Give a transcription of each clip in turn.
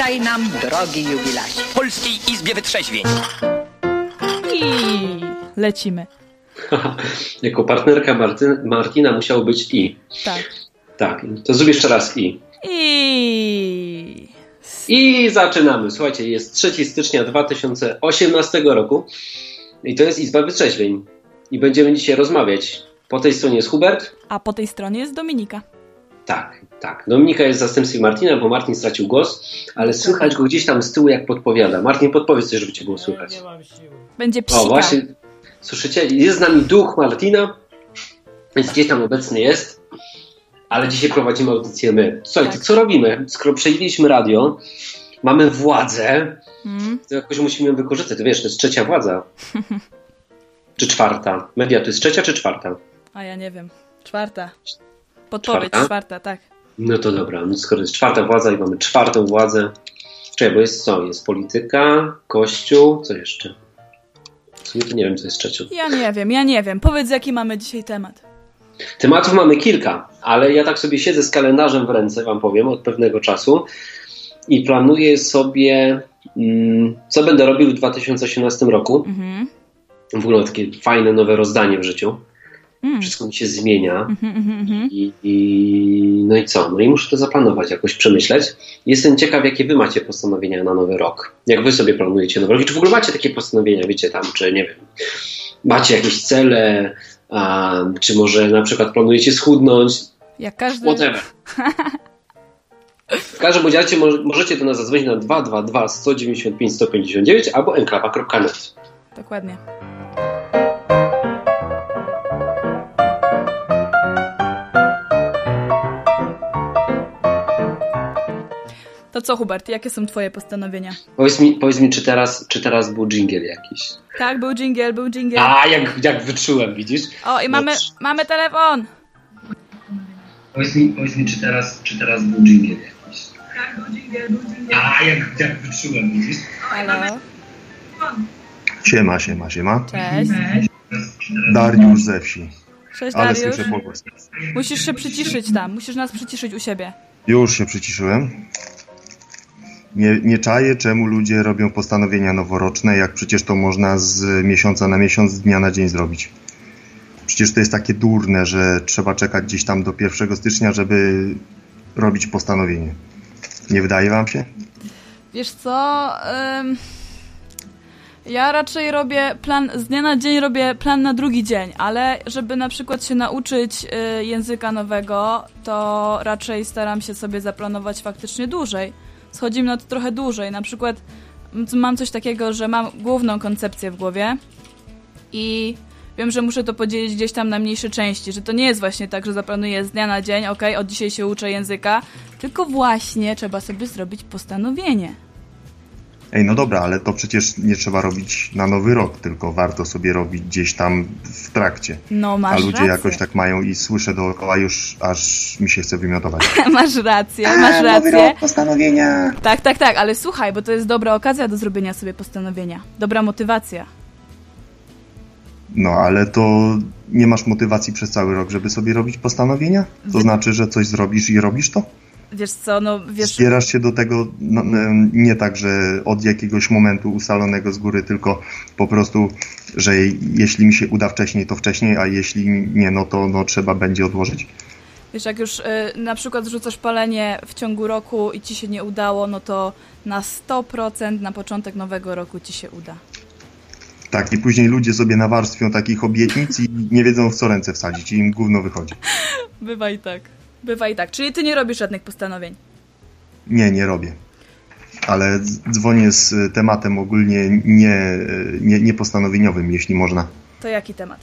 Witaj nam, drogi jubilacie. W Polskiej Izbie Wytrzeźwień. I lecimy. jako partnerka Marty, Martina musiało być i. Tak. Tak, to zrób jeszcze raz i. I I zaczynamy. Słuchajcie, jest 3 stycznia 2018 roku i to jest Izba Wytrzeźwień. I będziemy dzisiaj rozmawiać. Po tej stronie jest Hubert. a po tej stronie jest Dominika. Tak, tak. Dominika jest zastępcą Martina, bo Martin stracił głos, ale słychać go gdzieś tam z tyłu, jak podpowiada. Martin, podpowiedz coś, żeby cię było słychać. Będzie O, psikał. właśnie. Słyszycie? Jest z nami duch Martina, więc gdzieś tam obecny jest, ale dzisiaj prowadzimy audycję my. Słuchaj, to Tak. co robimy? Skoro przejęliśmy radio, mamy władzę, Mm. to jakoś musimy ją wykorzystać. To wiesz, to jest trzecia władza. Czy czwarta? Media to jest trzecia czy czwarta? A ja nie wiem. Czwarta. Podpowiedź, Czwarta? czwarta, tak. No to dobra, no skoro jest czwarta władza i mamy czwartą władzę, czekaj, bo jest co? Jest polityka, kościół, co jeszcze? W nie wiem, co jest trzecią. Ja nie wiem, ja nie wiem. Powiedz, jaki mamy dzisiaj temat. Tematów mamy kilka, ale ja tak sobie siedzę z kalendarzem w ręce, wam powiem, od pewnego czasu i planuję sobie, mm, co będę robił w 2018 roku. Mhm. W ogóle takie fajne, nowe rozdanie w życiu. Mm. Wszystko mi się zmienia. Mhm, mhm, mhm. I, I, no i co? No i muszę to zaplanować, jakoś przemyśleć. Jestem ciekaw, jakie wy macie postanowienia na nowy rok. Jak wy sobie planujecie nowy rok? I czy w ogóle macie takie postanowienia, wiecie tam, czy nie wiem, macie jakieś cele, a, czy może na przykład planujecie schudnąć? Jak każdy... Whatever. W każdym razie mo- możecie do nas zadzwonić na 222 195 159 albo enklawa.net. Dokładnie. To co, Hubert, jakie są twoje postanowienia? Powiedz mi, powiedz mi czy, teraz, czy teraz był dżingiel jakiś? Tak, był dżingiel, był dżingiel. A, jak, jak wyczułem, widzisz? O, i mamy, Dobrze. mamy telefon! Powiedz mi, powiedz mi czy, teraz, czy teraz był dżingiel jakiś? A, jak, jak wyczułem, widzisz? Halo, Siema, siema, siema. cześć. Dariusz ze wsi. Cześć, Ale Dariusz. słyszę pogłos. Musisz się przyciszyć tam, musisz nas przyciszyć u siebie. Już się przyciszyłem. Nie, nie czaję, czemu ludzie robią postanowienia noworoczne, jak przecież to można z miesiąca na miesiąc, z dnia na dzień zrobić. Przecież to jest takie durne, że trzeba czekać gdzieś tam do 1 stycznia, żeby robić postanowienie. Nie wydaje wam się? Wiesz co? ja raczej robię plan, z dnia na dzień robię plan na drugi dzień, ale żeby na przykład się nauczyć y, języka nowego, to raczej staram się sobie zaplanować faktycznie dłużej. Schodzi mi na to trochę dłużej. Na przykład mam coś takiego, że mam główną koncepcję w głowie i wiem, że muszę to podzielić gdzieś tam na mniejsze części, że to nie jest właśnie tak, że zaplanuję z dnia na dzień, ok, od dzisiaj się uczę języka, tylko właśnie trzeba sobie zrobić postanowienie. Ej, no dobra, ale to przecież nie trzeba robić na nowy rok, tylko warto sobie robić gdzieś tam w trakcie. No A masz ludzie rację. jakoś tak mają i słyszę dookoła już, aż mi się chce wymiotować. masz rację, masz rację. postanowienia. Tak, tak, tak, ale słuchaj, bo to jest dobra okazja do zrobienia sobie postanowienia. Dobra motywacja. No, ale to nie masz motywacji przez cały rok, żeby sobie robić postanowienia? To Wy- znaczy, że coś zrobisz i robisz to? Wiesz co, no wiesz, Zbierasz się do tego no, nie tak, że od jakiegoś momentu ustalonego z góry, tylko po prostu, że jeśli mi się uda wcześniej, to wcześniej, a jeśli nie, no to no, trzeba będzie odłożyć. wiesz jak już y, na przykład rzucasz palenie w ciągu roku i ci się nie udało, no to na 100% na początek nowego roku ci się uda. Tak, i później ludzie sobie nawarstwią takich obietnic i nie wiedzą w co ręce wsadzić i im gówno wychodzi. Bywa i tak. Bywa i tak. Czyli ty nie robisz żadnych postanowień. Nie, nie robię. Ale dzwonię z y, tematem ogólnie nie, y, nie, niepostanowieniowym, jeśli można. To jaki temat?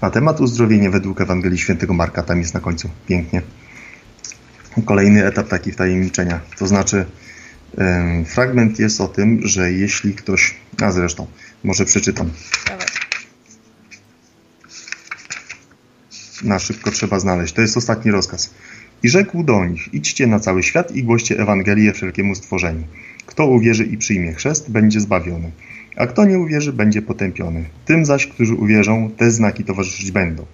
A temat uzdrowienie według Ewangelii Świętego Marka tam jest na końcu. Pięknie. Kolejny etap taki wtajemniczenia. To znaczy, fragment jest o tym, że jeśli ktoś. A zresztą, może przeczytam. Dawaj. Na szybko trzeba znaleźć. To jest ostatni rozkaz. I rzekł do nich: Idźcie na cały świat i głoście Ewangelię wszelkiemu stworzeniu. Kto uwierzy i przyjmie chrzest, będzie zbawiony, a kto nie uwierzy, będzie potępiony. Tym zaś, którzy uwierzą, te znaki towarzyszyć będą.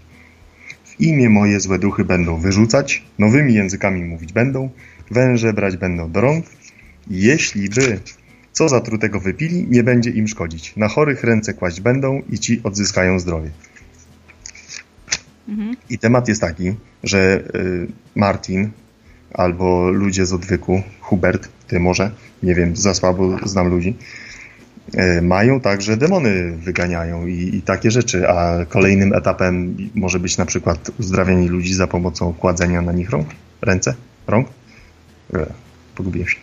W imię moje złe duchy będą wyrzucać, nowymi językami mówić będą, węże brać będą do rąk Jeśli by co zatrutego wypili, nie będzie im szkodzić. Na chorych ręce kłaść będą i ci odzyskają zdrowie. Mhm. I temat jest taki, że y, Martin albo ludzie z odwyku, Hubert, ty może, nie wiem, za słabo znam ludzi, y, mają także demony wyganiają i, i takie rzeczy, a kolejnym etapem może być na przykład uzdrawianie ludzi za pomocą kładzenia na nich rąk, ręce, rąk. E, Pogubiłem się.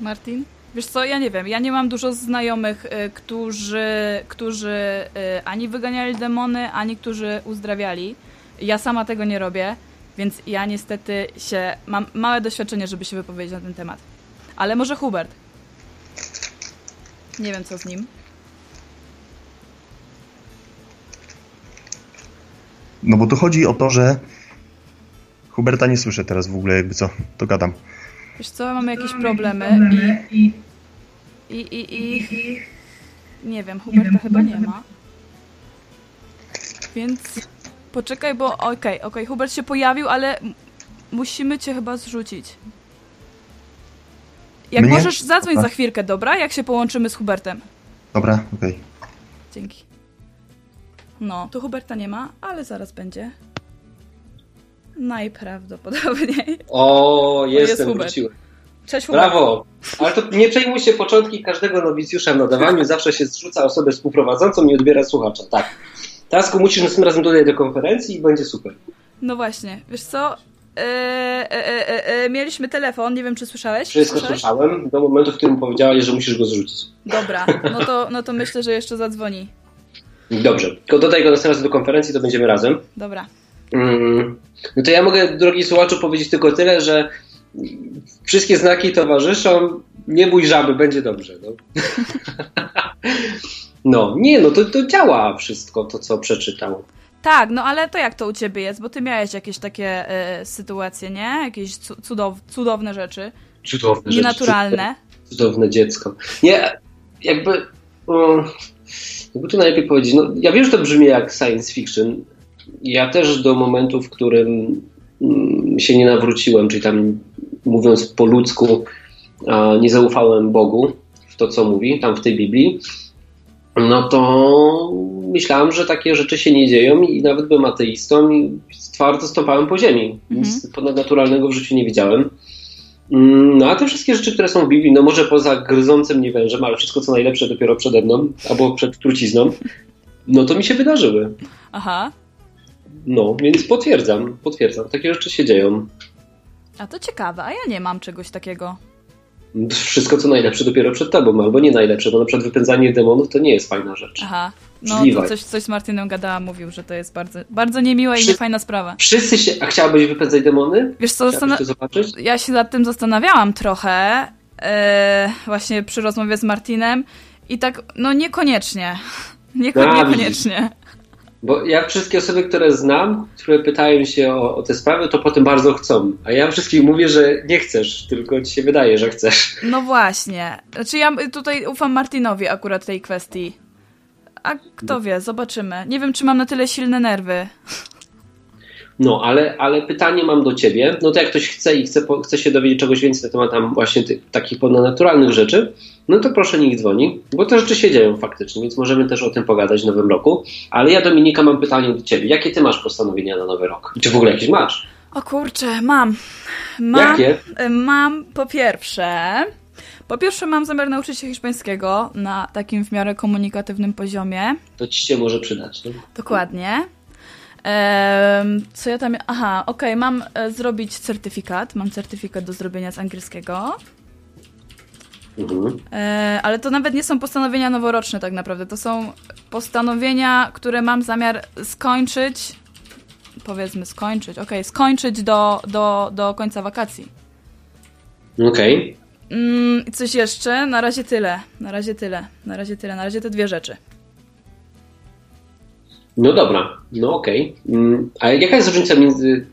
Martin? Wiesz co, ja nie wiem, ja nie mam dużo znajomych, y, którzy, którzy y, ani wyganiali demony, ani którzy uzdrawiali. Ja sama tego nie robię, więc ja niestety się, mam małe doświadczenie, żeby się wypowiedzieć na ten temat. Ale może Hubert. Nie wiem, co z nim. No bo tu chodzi o to, że Huberta nie słyszę teraz w ogóle, jakby co, to gadam. Wiesz co, mamy jakieś problemy i, i, i, i nie wiem, Huberta chyba nie ma. Więc poczekaj, bo okej, okej, Hubert się pojawił, ale musimy cię chyba zrzucić. Jak Mnie? możesz, zadzwoń Dobra. za chwilkę, dobra? Jak się połączymy z Hubertem. Dobra, okej. Dzięki. No, tu Huberta nie ma, ale zaraz będzie. Najprawdopodobniej. O, jest jestem, Hubert. wróciłem. Cześć Hubert. Brawo! Ale to nie przejmuj się początki każdego nowicjusza w nadawaniu, zawsze się zrzuca osobę współprowadzącą i odbiera słuchacza. Tak. Tasku, musisz następnym razem tutaj do konferencji i będzie super. No właśnie, wiesz co? E, e, e, e, e, mieliśmy telefon, nie wiem czy słyszałeś? Wszystko Słyszałeś? słyszałem do momentu, w którym powiedziałeś, że musisz go zrzucić. Dobra, no to, no to myślę, że jeszcze zadzwoni. Dobrze. Tylko dodaj go następnym razem do konferencji, to będziemy razem. Dobra. Mm, No to ja mogę, drogi słuchaczu, powiedzieć tylko tyle, że wszystkie znaki towarzyszą. Nie bój żaby, będzie dobrze. No, no nie, no to, to działa wszystko, to co przeczytał. Tak, no ale to jak to u ciebie jest? Bo ty miałeś jakieś takie e, sytuacje, nie? Jakieś cu- cudow, cudowne rzeczy. Cudowne rzeczy, Nienaturalne. Cudowne dziecko. Nie, jakby. um, Jakby to najlepiej powiedzieć. No, ja wiem, że to brzmi jak science fiction. Ja też do momentu, w którym mm, się nie nawróciłem, czyli tam mówiąc po ludzku, nie zaufałem Bogu w to, co mówi tam w tej Biblii, no to myślałem, że takie rzeczy się nie dzieją i nawet byłem ateistą i twardo stąpałem po ziemi. Nic ponadnaturalnego w życiu nie widziałem. Mm, No a te wszystkie rzeczy, które są w Biblii, no może poza gryzącym mnie wężem, ale wszystko co najlepsze dopiero przede mną, albo przed trucizną, no to mi się wydarzyły. Aha. No, więc potwierdzam, potwierdzam, takie rzeczy się dzieją. A to ciekawe, a ja nie mam czegoś takiego. Wszystko co najlepsze dopiero przed tobą, albo nie najlepsze, bo na przykład wypędzanie demonów to nie jest fajna rzecz. Aha. No to coś, coś z Martinem gadała, mówił, że to jest bardzo, bardzo niemiła i Wszy- niefajna sprawa. Wszyscy się... A chciałabyś wypędzać demony? Wiesz co, zastan- zobaczyć? ja się nad tym zastanawiałam trochę, e, właśnie przy rozmowie z Martinem i tak, no niekoniecznie. Nieko- niekoniecznie. Bo ja wszystkie osoby, które znam, które pytają się o, o te sprawy, to potem bardzo chcą. A ja wszystkim mówię, że nie chcesz, tylko ci się wydaje, że chcesz. No właśnie. Znaczy ja tutaj ufam Martinowi akurat tej kwestii. A kto wie, zobaczymy. Nie wiem, czy mam na tyle silne nerwy. No, ale, ale pytanie mam do ciebie. No to jak ktoś chce i chce, chce się dowiedzieć czegoś więcej na temat tam właśnie tych takich ponadnaturalnych rzeczy, no to proszę niech dzwoni, bo te rzeczy się dzieją faktycznie, więc możemy też o tym pogadać w nowym roku. Ale ja, Dominika, mam pytanie do ciebie. Jakie ty masz postanowienia na nowy rok? Czy w ogóle jakieś masz? O kurczę, mam. Mam, Jakie? mam po pierwsze. Po pierwsze, mam zamiar nauczyć się hiszpańskiego na takim w miarę komunikatywnym poziomie. To ci się może przydać. No? Dokładnie. Co ja tam. Aha, okej, mam e, zrobić certyfikat. Mam certyfikat do zrobienia z angielskiego. Mhm. E, ale to nawet nie są postanowienia noworoczne, tak naprawdę. To są postanowienia, które mam zamiar skończyć. Powiedzmy, skończyć. Okej, skończyć do, do, do końca wakacji. Okej. Mm, I coś jeszcze? Na razie tyle. Na razie tyle. Na razie tyle. Na razie te dwie rzeczy. No dobra, no okej. Mm, A jaka jest różnica między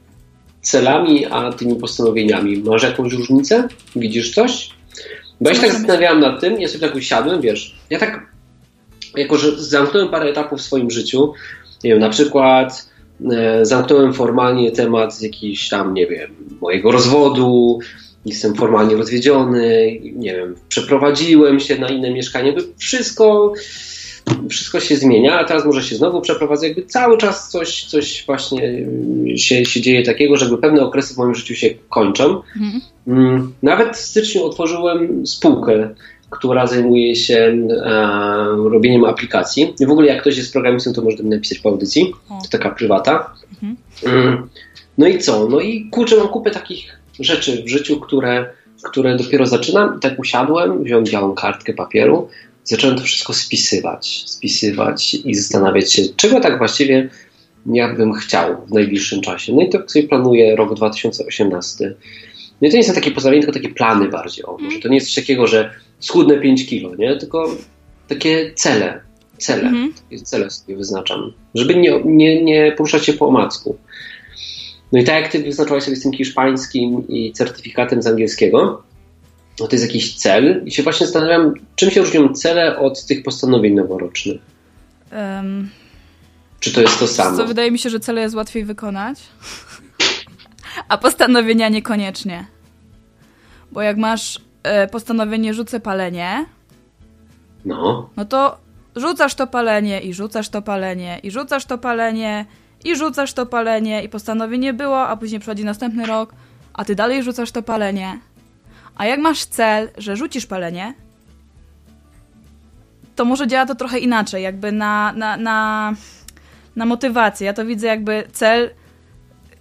celami a tymi postanowieniami? Masz jakąś różnicę? Widzisz coś? Bo ja się tak zastanawiałam nad tym, ja sobie tak usiadłem, wiesz, ja tak, jako że zamknąłem parę etapów w swoim życiu, nie wiem, na przykład e, zamknąłem formalnie temat jakiś tam, nie wiem, mojego rozwodu, jestem formalnie rozwiedziony, nie wiem, przeprowadziłem się na inne mieszkanie, wszystko, wszystko się zmienia, a teraz może się znowu przeprowadzę, jakby cały czas coś, coś właśnie się, się dzieje takiego, że jakby pewne okresy w moim życiu się kończą. Mhm. Mm, Nawet w styczniu otworzyłem spółkę, która zajmuje się e, robieniem aplikacji. I w ogóle jak ktoś jest programistą, to może do mnie napisać po audycji. To taka prywata. Mhm. Mm, No i co? No i kurczę, mam kupę takich rzeczy w życiu, które, które dopiero zaczynam. Tak usiadłem, wziąłem białą kartkę papieru, zacząłem to wszystko spisywać, spisywać i zastanawiać się, czego tak właściwie ja bym chciał w najbliższym czasie. No i tak sobie planuję rok 2018. No i to nie są takie postanowienia, tylko takie plany bardziej. O, może to nie jest coś takiego, że schudnę 5 kilo, nie? Tylko takie cele. Cele. Mhm. Takie cele sobie wyznaczam. Żeby nie, nie, nie poruszać się po omacku. No i tak jak ty wyznaczyłaś sobie z tym hiszpańskim i certyfikatem z angielskiego, to jest jakiś cel i się właśnie zastanawiam, czym się różnią cele od tych postanowień noworocznych. Em, Czy to jest to samo? co wydaje mi się, że cele jest łatwiej wykonać, a postanowienia niekoniecznie. Bo jak masz e, postanowienie rzucę palenie, No, no to rzucasz to palenie i rzucasz to palenie i rzucasz to palenie i rzucasz to palenie i postanowienie było, a później przychodzi następny rok, a ty dalej rzucasz to palenie. A jak masz cel, że rzucisz palenie, to może działa to trochę inaczej, jakby na, na, na, na motywację. Ja to widzę jakby cel,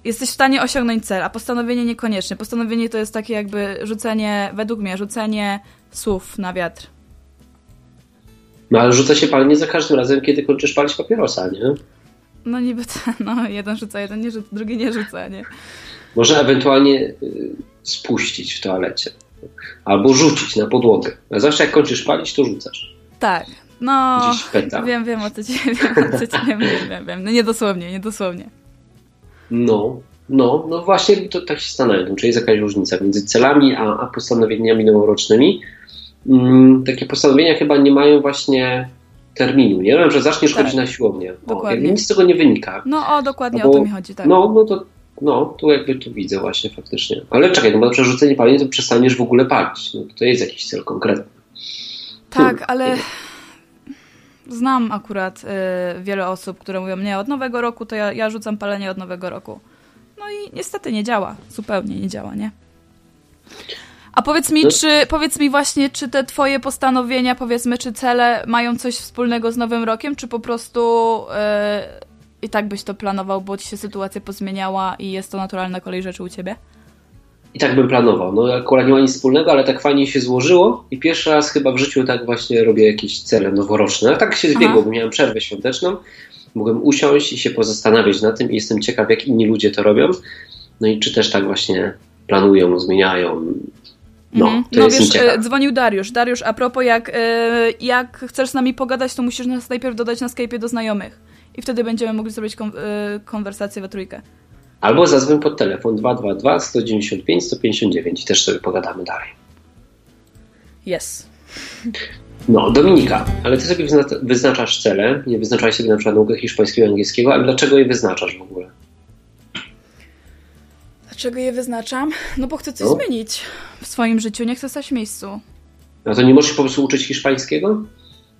jesteś w stanie osiągnąć cel, a postanowienie niekoniecznie. Postanowienie to jest takie jakby rzucenie, według mnie, rzucenie słów na wiatr. no ale rzuca się palenie za każdym razem, kiedy kończysz palić papierosa, nie? No niby to, no jeden rzuca, jeden nie rzuca, drugi nie rzuca, nie? Można ewentualnie y, spuścić w toalecie. Albo rzucić na podłogę. A zawsze jak kończysz palić, to rzucasz. Tak, no wiem, wiem o co ci, wiem, o co ci wiem, wiem, wiem. No niedosłownie, niedosłownie. No, no, no właśnie to tak się zastanawiam, czy jest jakaś różnica między celami a, a postanowieniami noworocznymi. Mm, takie postanowienia chyba nie mają właśnie terminu, nie? wiem, że zaczniesz Tak. chodzić na siłownię. O, Dokładnie. jakby nic z tego nie wynika. No o, dokładnie Albo- o to mi chodzi, tak. No, no to no, tu jakby tu widzę właśnie faktycznie. Ale czekaj, no bo przerzucenie palenia to przestaniesz w ogóle palić. No, to jest jakiś cel konkretny. Tak, ale znam akurat y, wiele osób, które mówią, nie, od nowego roku to ja, ja rzucam palenie od nowego roku. No i niestety nie działa, zupełnie nie działa, nie? A powiedz mi, No. czy, powiedz mi właśnie, czy te twoje postanowienia, powiedzmy, czy cele mają coś wspólnego z nowym rokiem, czy po prostu y, i tak byś to planował, bo ci się sytuacja pozmieniała i jest to naturalna kolej rzeczy u ciebie? I tak bym planował. No akurat nie ma nic wspólnego, ale tak fajnie się złożyło i pierwszy raz chyba w życiu tak właśnie robię jakieś cele noworoczne. A tak się zbiegło, bo miałem przerwę świąteczną. Mogłem usiąść i się pozastanawiać na tym i jestem ciekaw, jak inni ludzie to robią. No i czy też tak właśnie planują, zmieniają. No, to no wiesz, ciekaw. e, dzwonił Dariusz. Dariusz, a propos, jak, e, jak chcesz z nami pogadać, to musisz nas najpierw dodać na Skype'ie do znajomych. I wtedy będziemy mogli zrobić kon- e, konwersację we trójkę. Albo zadzwoń pod telefon 222 195 159 i też sobie pogadamy dalej. Yes. No, Dominika, ale ty sobie wyzna- wyznaczasz cele, nie wyznaczałeś sobie na przykład naukę hiszpańskiego i angielskiego, ale dlaczego je wyznaczasz w ogóle? Dlaczego je wyznaczam? No bo chcę coś No. zmienić w swoim życiu, nie chcę stać w miejscu. A to nie możesz po prostu uczyć hiszpańskiego?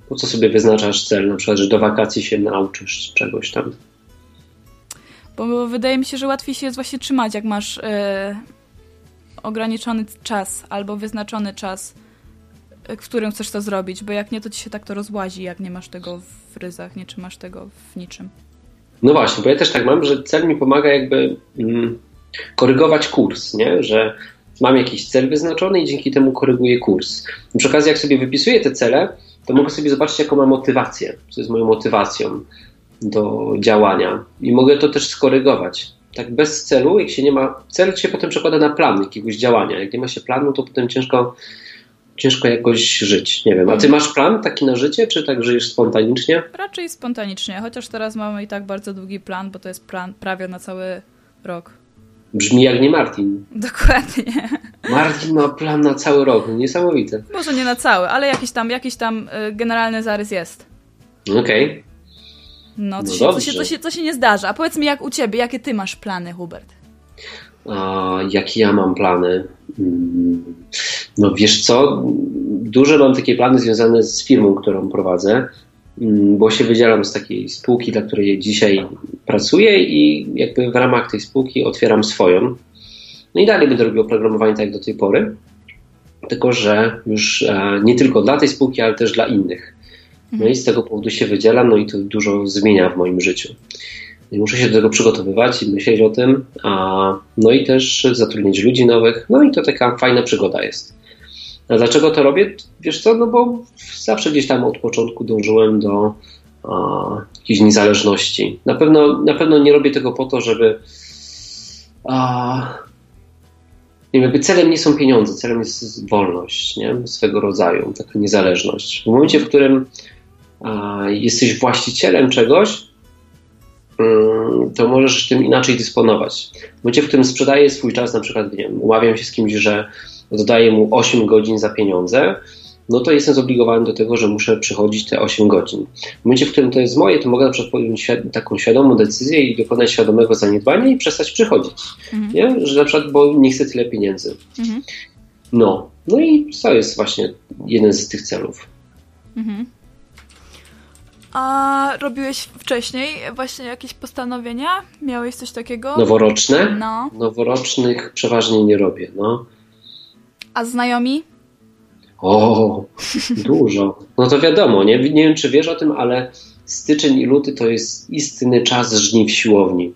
Po co sobie wyznaczasz cel, na przykład, że do wakacji się nauczysz czegoś tam? Bo wydaje mi się, że łatwiej się jest właśnie trzymać, jak masz e, ograniczony czas albo wyznaczony czas, e, w którym chcesz to zrobić, bo jak nie, to ci się tak to rozłazi, jak nie masz tego w ryzach, nie trzymasz tego w niczym. No właśnie, bo ja też tak mam, że cel mi pomaga jakby mm, korygować kurs, nie? Że mam jakiś cel wyznaczony i dzięki temu koryguję kurs. I przy okazji, jak sobie wypisuję te cele, to mogę sobie zobaczyć, jaką mam motywację, co jest moją motywacją do działania i mogę to też skorygować. Tak bez celu, jak się nie ma, cel się potem przekłada na plan jakiegoś działania. Jak nie ma się planu, to potem ciężko, ciężko jakoś żyć. Nie wiem, a ty masz plan taki na życie, czy tak żyjesz spontanicznie? Raczej spontanicznie, chociaż teraz mamy i tak bardzo długi plan, bo to jest plan prawie na cały rok. Brzmi jak nie Martin. Dokładnie. Martin ma plan na cały rok. Niesamowite. Może nie na cały, ale jakiś tam, jakiś tam y, generalny zarys jest. Okej. No, to, No się, to, się, to, się, to się nie zdarza. A powiedz mi, jak u ciebie, jakie ty masz plany, Hubert? a, jakie ja mam plany. Mm, no wiesz co, duże mam takie plany związane z firmą, którą prowadzę, bo się wydzielam z takiej spółki, dla której dzisiaj pracuję i jakby w ramach tej spółki otwieram swoją. No i dalej będę robił oprogramowanie tak jak do tej pory, tylko że już e, nie tylko dla tej spółki, ale też dla innych. No i z tego powodu się wydzielam, no i to dużo zmienia w moim życiu. I muszę się do tego przygotowywać i myśleć o tym, a, no i też zatrudnić ludzi nowych, no i to taka fajna przygoda jest. A dlaczego to robię? Wiesz co, no bo zawsze gdzieś tam od początku dążyłem do a, jakiejś niezależności. Na pewno, na pewno nie robię tego po to, żeby a, nie wiem, celem nie są pieniądze, celem jest wolność, nie? swego rodzaju, taka niezależność. W momencie, w którym a, jesteś właścicielem czegoś, mm, to możesz tym inaczej dysponować. W momencie, w którym sprzedaję swój czas, na przykład, nie wiem, umawiam się z kimś, że oddaję mu 8 godzin za pieniądze, no to jestem zobligowany do tego, że muszę przychodzić te 8 godzin. W momencie, w którym to jest moje, to mogę na przykład podjąć taką świadomą decyzję i dokonać świadomego zaniedbania i przestać przychodzić. Mhm. Nie? Że na przykład, bo nie chcę tyle pieniędzy. Mhm. No. No i to jest właśnie jeden z tych celów. Mhm. A robiłeś wcześniej właśnie jakieś postanowienia? Miałeś coś takiego? Noworoczne? No. Noworocznych przeważnie nie robię, no. A znajomi? O, dużo. No to wiadomo, nie, nie wiem czy wiesz o tym, ale styczeń i luty to jest istny czas żniw siłowni.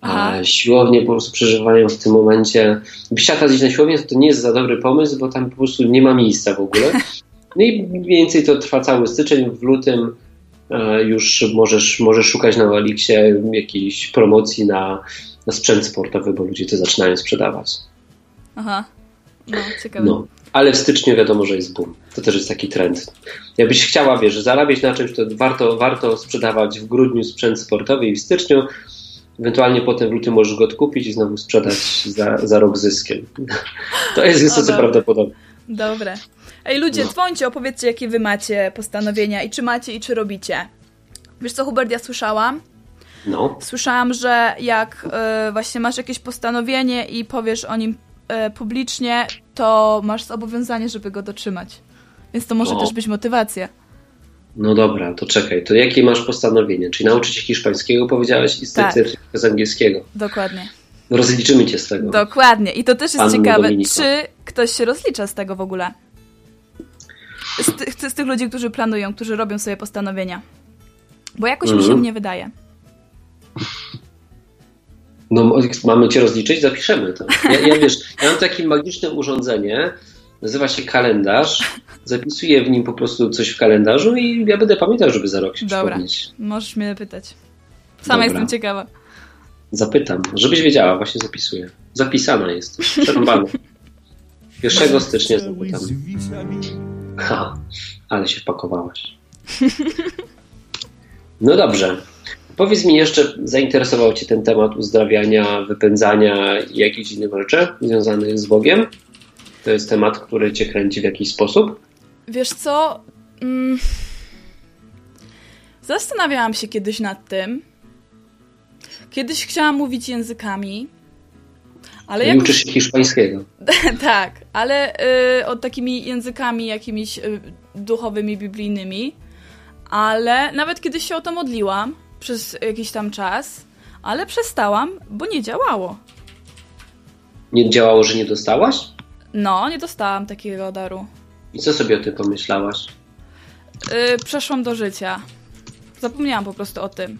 A siłownie po prostu przeżywają w tym momencie. Siata gdzieś na siłownię to nie jest za dobry pomysł, bo tam po prostu nie ma miejsca w ogóle. No i mniej więcej to trwa cały styczeń. W lutym e, już możesz, możesz szukać na Elixie jakiejś promocji na, na sprzęt sportowy, bo ludzie to zaczynają sprzedawać. Aha, no ciekawe. No ale w styczniu wiadomo, że jest boom. To też jest taki trend. Jakbyś chciała, wiesz, zarabiać na czymś, to warto, warto sprzedawać w grudniu sprzęt sportowy i w styczniu, ewentualnie potem w lutym możesz go odkupić i znowu sprzedać za, za rok zyskiem. To jest wysoce prawdopodobne. Dobre. Ej, ludzie, no. dzwońcie, opowiedzcie, jakie wy macie postanowienia i czy macie i czy robicie. Wiesz co, Hubert, ja słyszałam, no. Słyszałam, że jak y, właśnie masz jakieś postanowienie i powiesz o nim publicznie, to masz zobowiązanie, żeby go dotrzymać. Więc to może o. też być motywacja. No dobra, to czekaj. To jakie masz postanowienie? Czyli nauczyć się hiszpańskiego, powiedziałeś, i tak. z angielskiego. Dokładnie. No rozliczymy cię z tego. Dokładnie. I to też jest Pan ciekawe, Dominika. czy ktoś się rozlicza z tego w ogóle. Z, ty z, tych ludzi, którzy planują, którzy robią sobie postanowienia. Bo jakoś mm -hmm. mi się mhm. nie wydaje. No, mamy cię rozliczyć? Zapiszemy to. Ja, ja wiesz, ja mam takie magiczne urządzenie, nazywa się kalendarz. Zapisuję w nim po prostu coś w kalendarzu i ja będę pamiętał, żeby za rok się Dobra, przypomnieć. możesz mnie pytać. Sama Dobra. jestem ciekawa. Zapytam, żebyś wiedziała, właśnie zapisuję. Zapisana jest, przerąbana. 1 stycznia zapytam. Ha, ale się wpakowałaś. No dobrze. Powiedz mi jeszcze, zainteresował Cię ten temat uzdrawiania, wypędzania i jakichś innych rzeczy związanych z Bogiem? To jest temat, który Cię kręci w jakiś sposób? Wiesz co? Mm. Zastanawiałam się kiedyś nad tym. Kiedyś chciałam mówić językami, ale jak... uczysz się hiszpańskiego. tak, ale y, od takimi językami jakimiś y, duchowymi, biblijnymi. Ale nawet kiedyś się o to modliłam, przez jakiś tam czas, ale przestałam, bo nie działało. Nie działało, że nie dostałaś? No, nie dostałam takiego daru. I co sobie o tym pomyślałaś? Yy, przeszłam do życia. Zapomniałam po prostu o tym.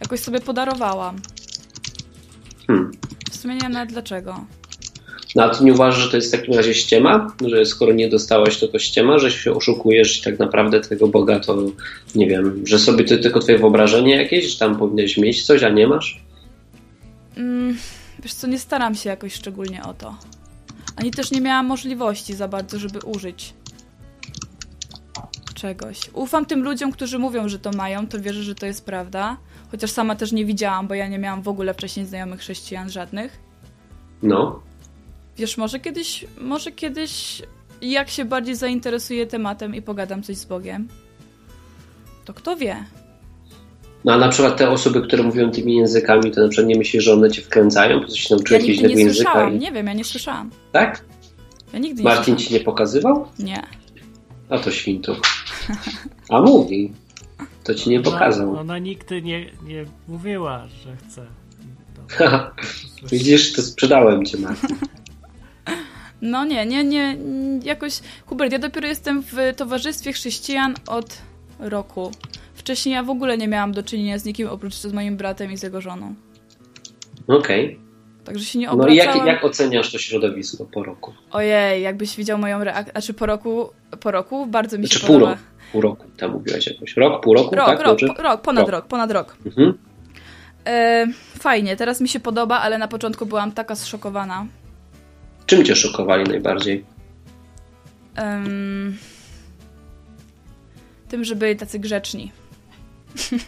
Jakoś sobie podarowałam. Hmm. W sumie nie wiem dlaczego. No a ty nie uważasz, że to jest w takim razie ściema? Że skoro nie dostałaś, to to ściema? Że się oszukujesz i tak naprawdę tego Boga to, nie wiem, że sobie to tylko twoje wyobrażenie jakieś, że tam powinieneś mieć coś, a nie masz? Mm, wiesz co, nie staram się jakoś szczególnie o to. Ani też nie miałam możliwości za bardzo, żeby użyć czegoś. Ufam tym ludziom, którzy mówią, że to mają, to wierzę, że to jest prawda. Chociaż sama też nie widziałam, bo ja nie miałam w ogóle wcześniej znajomych chrześcijan żadnych. No. Wiesz, może kiedyś, może kiedyś, jak się bardziej zainteresuję tematem i pogadam coś z Bogiem, to kto wie? No a na przykład te osoby, które mówią tymi językami, to na przykład nie myślisz, że one cię wkręcają, po co się nauczyły Ja jakiegoś innego nie języka? słyszałam, I... nie wiem, ja nie słyszałam. Tak? Ja nigdy nie Martin słyszałam. ci nie pokazywał? Nie. A to świntu. A mówi. To ci nie pokazał. Ona, ona nigdy nie, nie mówiła, że chce. Widzisz, to sprzedałem cię, Martin. No nie, nie, nie, jakoś... Hubert, ja dopiero jestem w towarzystwie chrześcijan od roku. Wcześniej ja w ogóle nie miałam do czynienia z nikim oprócz z moim bratem i z jego żoną. Okej. Także się nie No obracałam. i jak, jak oceniasz to środowisko po roku? Ojej, jakbyś widział moją reakcję. Znaczy po roku, po roku bardzo mi się Znaczy pół podoba. roku. Pół roku tam mówiłaś jakoś. Rok, pół roku, Rok, tak? rok, po, rok, ponad Rok. rok, ponad rok. Mhm. E, fajnie, teraz mi się podoba, ale na początku byłam taka zszokowana. Czym cię szokowali najbardziej? Em, tym, że byli tacy grzeczni.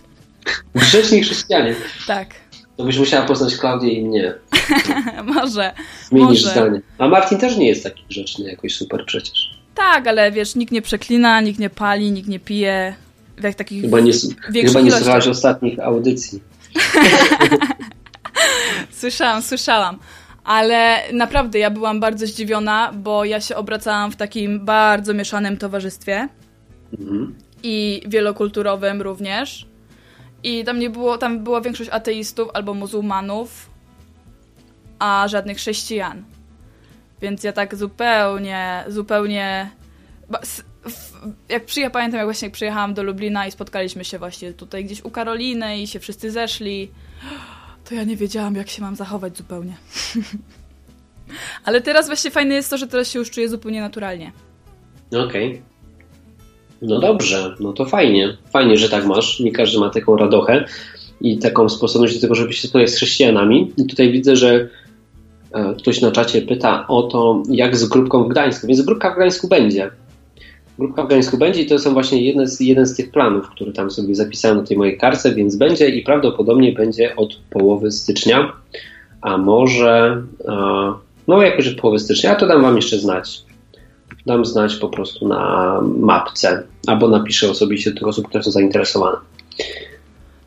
Grzeczni chrześcijanie. Tak, To byś musiała poznać Klaudię i mnie. może. Zmienisz Może. zdanie. A Martin też nie jest taki grzeczny jakoś super przecież. Tak, ale wiesz, nikt nie przeklina, nikt nie pali, nikt nie pije. W jak takich Chyba nie, chyba nie słuchałaś ostatnich audycji. Słyszałam, słyszałam. Ale naprawdę ja byłam bardzo zdziwiona, bo ja się obracałam w takim bardzo mieszanym towarzystwie Mhm. i wielokulturowym również. I tam nie było, tam była większość ateistów albo muzułmanów, a żadnych chrześcijan. Więc ja tak zupełnie, zupełnie. Jak przyjechałam, pamiętam, jak właśnie przyjechałam do Lublina i spotkaliśmy się właśnie tutaj gdzieś u Karoliny i się wszyscy zeszli, to ja nie wiedziałam, jak się mam zachować zupełnie. Ale teraz właśnie fajne jest to, że teraz się już czuję zupełnie naturalnie. Okej. No dobrze, no to fajnie. Fajnie, że tak masz. Nie każdy ma taką radochę i taką sposobność do tego, żeby się spotkać z chrześcijanami. I tutaj widzę, że e, ktoś na czacie pyta o to, jak z grupką w Gdańsku. Więc grupka w Gdańsku będzie. Grupka w Gdańsku będzie i to są właśnie jedne z, jeden z tych planów, które tam sobie zapisałem na tej mojej karce, więc będzie i prawdopodobnie będzie od połowy stycznia, a może e, no jakoś od połowy stycznia, a to dam wam jeszcze znać dam znać po prostu na mapce, albo napiszę osobiście do tych osób, które są zainteresowane.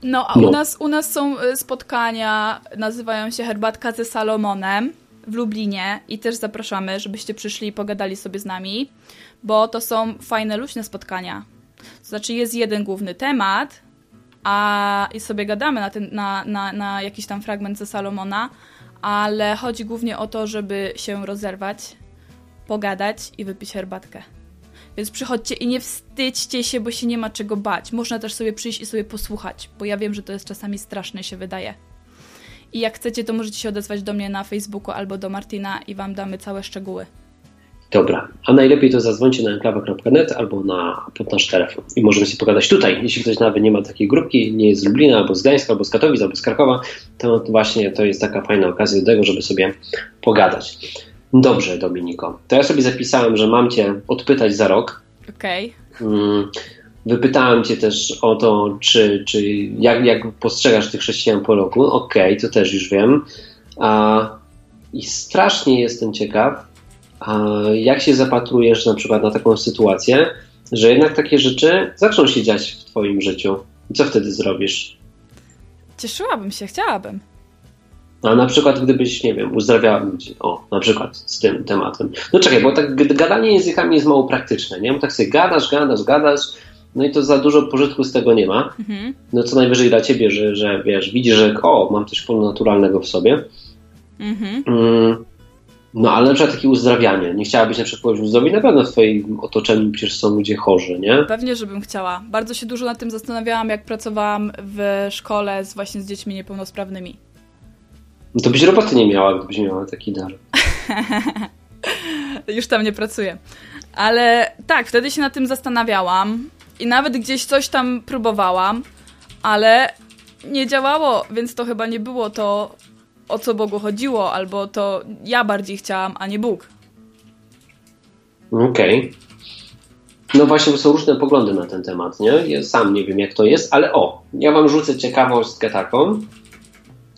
No, a No. U, nas, u nas są y, spotkania, nazywają się Herbatka ze Salomonem w Lublinie i też zapraszamy, żebyście przyszli i pogadali sobie z nami, bo to są fajne, luźne spotkania. To znaczy jest jeden główny temat, a i sobie gadamy na, ten, na, na, na jakiś tam fragment ze Salomona, ale chodzi głównie o to, żeby się rozerwać, pogadać i wypić herbatkę. Więc przychodźcie i nie wstydźcie się, bo się nie ma czego bać. Można też sobie przyjść i sobie posłuchać, bo ja wiem, że to jest czasami straszne, się wydaje. I jak chcecie, to możecie się odezwać do mnie na Facebooku albo do Martina i wam damy całe szczegóły. Dobra, a najlepiej to zadzwońcie na enklawa.net albo na, pod nasz telefon i możemy sobie pogadać tutaj. Jeśli ktoś nawet nie ma takiej grupki, nie jest z Lublina, albo z Gdańska, albo z Katowic, albo z Krakowa, to właśnie to jest taka fajna okazja do tego, żeby sobie pogadać. Dobrze, Dominiko. To ja sobie zapisałem, że mam Cię odpytać za rok. Okej. Mm, Wypytałem Cię też o to, czy, czy jak, jak postrzegasz tych chrześcijan po roku. Okej, to też już wiem. A, I strasznie jestem ciekaw, a, jak się zapatrujesz na przykład na taką sytuację, że jednak takie rzeczy zaczną się dziać w Twoim życiu. I co wtedy zrobisz? Cieszyłabym się, chciałabym. A na przykład gdybyś, nie wiem, uzdrawiała ludzi, o, na przykład z tym tematem. No czekaj, bo tak gadanie językami jest mało praktyczne, nie? Bo tak sobie gadasz, gadasz, gadasz, no i to za dużo pożytku z tego nie ma. Mhm. No co najwyżej dla ciebie, że, że wiesz, widzisz, że o, mam coś ponadnaturalnego w sobie. Mhm. Mm, no ale na przykład takie uzdrawianie. Nie chciałabyś na przykład kogoś uzdrowić? Na pewno w twoim otoczeniu przecież są ludzie chorzy, nie? Pewnie, żebym chciała. Bardzo się dużo nad tym zastanawiałam, jak pracowałam w szkole z właśnie z dziećmi niepełnosprawnymi. No to byś roboty nie miała, gdybyś miała taki dar. Już tam nie pracuję. Ale tak, wtedy się nad tym zastanawiałam i nawet gdzieś coś tam próbowałam, ale nie działało, więc to chyba nie było to, o co Bogu chodziło, albo to ja bardziej chciałam, a nie Bóg. Okej. No właśnie, są różne poglądy na ten temat, nie? Ja sam nie wiem, jak to jest, ale o, ja wam rzucę ciekawostkę taką,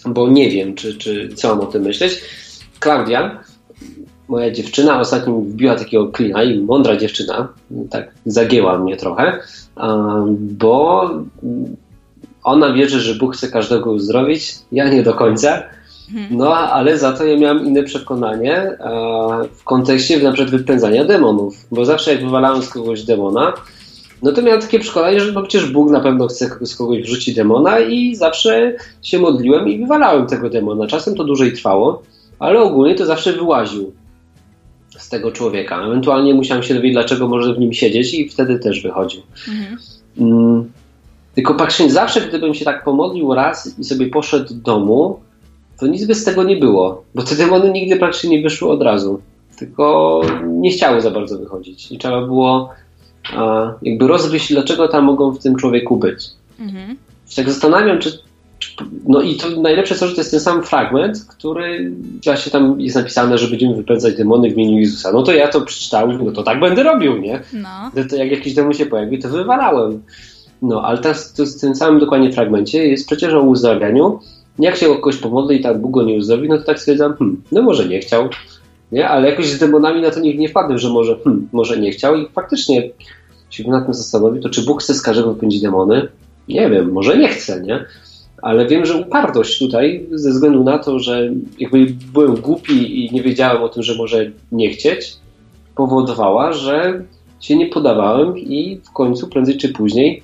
bo nie wiem, czy, czy co mam o tym myśleć. Klaudia, moja dziewczyna, ostatnio wbiła takiego klina i mądra dziewczyna, tak zagięła mnie trochę, bo ona wierzy, że Bóg chce każdego uzdrowić, ja nie do końca. No, ale za to ja miałam inne przekonanie e, w kontekście na przykład wypędzania demonów, bo zawsze jak wywalałem z kogoś demona, no to miałem takie przekonanie, że no przecież Bóg na pewno chce z kogoś wrzucić demona i zawsze się modliłem i wywalałem tego demona. Czasem to dłużej trwało, ale ogólnie to zawsze wyłaził z tego człowieka. Ewentualnie musiałem się dowiedzieć, dlaczego może w nim siedzieć i wtedy też wychodził. Mhm. Mm, tylko patrzeć, zawsze gdybym się tak pomodlił raz i sobie poszedł do domu, to nic by z tego nie było, bo te demony nigdy praktycznie nie wyszły od razu. Tylko nie chciały za bardzo wychodzić. I trzeba było a, jakby rozgryźć, dlaczego tam mogą w tym człowieku być. Mhm. Tak zastanawiam, czy. No i to najlepsze to, że to jest ten sam fragment, który właśnie tam jest napisane, że będziemy wypędzać demony w imieniu Jezusa. No to ja to przeczytałem, no to tak będę robił, nie? No. To jak jakiś demon się pojawi, to wywalałem. No, ale teraz to w tym samym dokładnie fragmencie jest przecież o uzdrawianiu. Jak się o kogoś pomodli i tak Bóg go nie uzdrowi, no to tak stwierdzam, hmm, no może nie chciał, nie? Ale jakoś z demonami na to nikt nie wpadł, że może, hmm, może nie chciał i faktycznie się nad tym zastanowił, to czy Bóg chce z każdego wypędzić demony? Nie wiem, może nie chce, nie? Ale wiem, że upartość tutaj, ze względu na to, że jakby byłem głupi i nie wiedziałem o tym, że może nie chcieć, powodowała, że się nie podawałem i w końcu, prędzej czy później,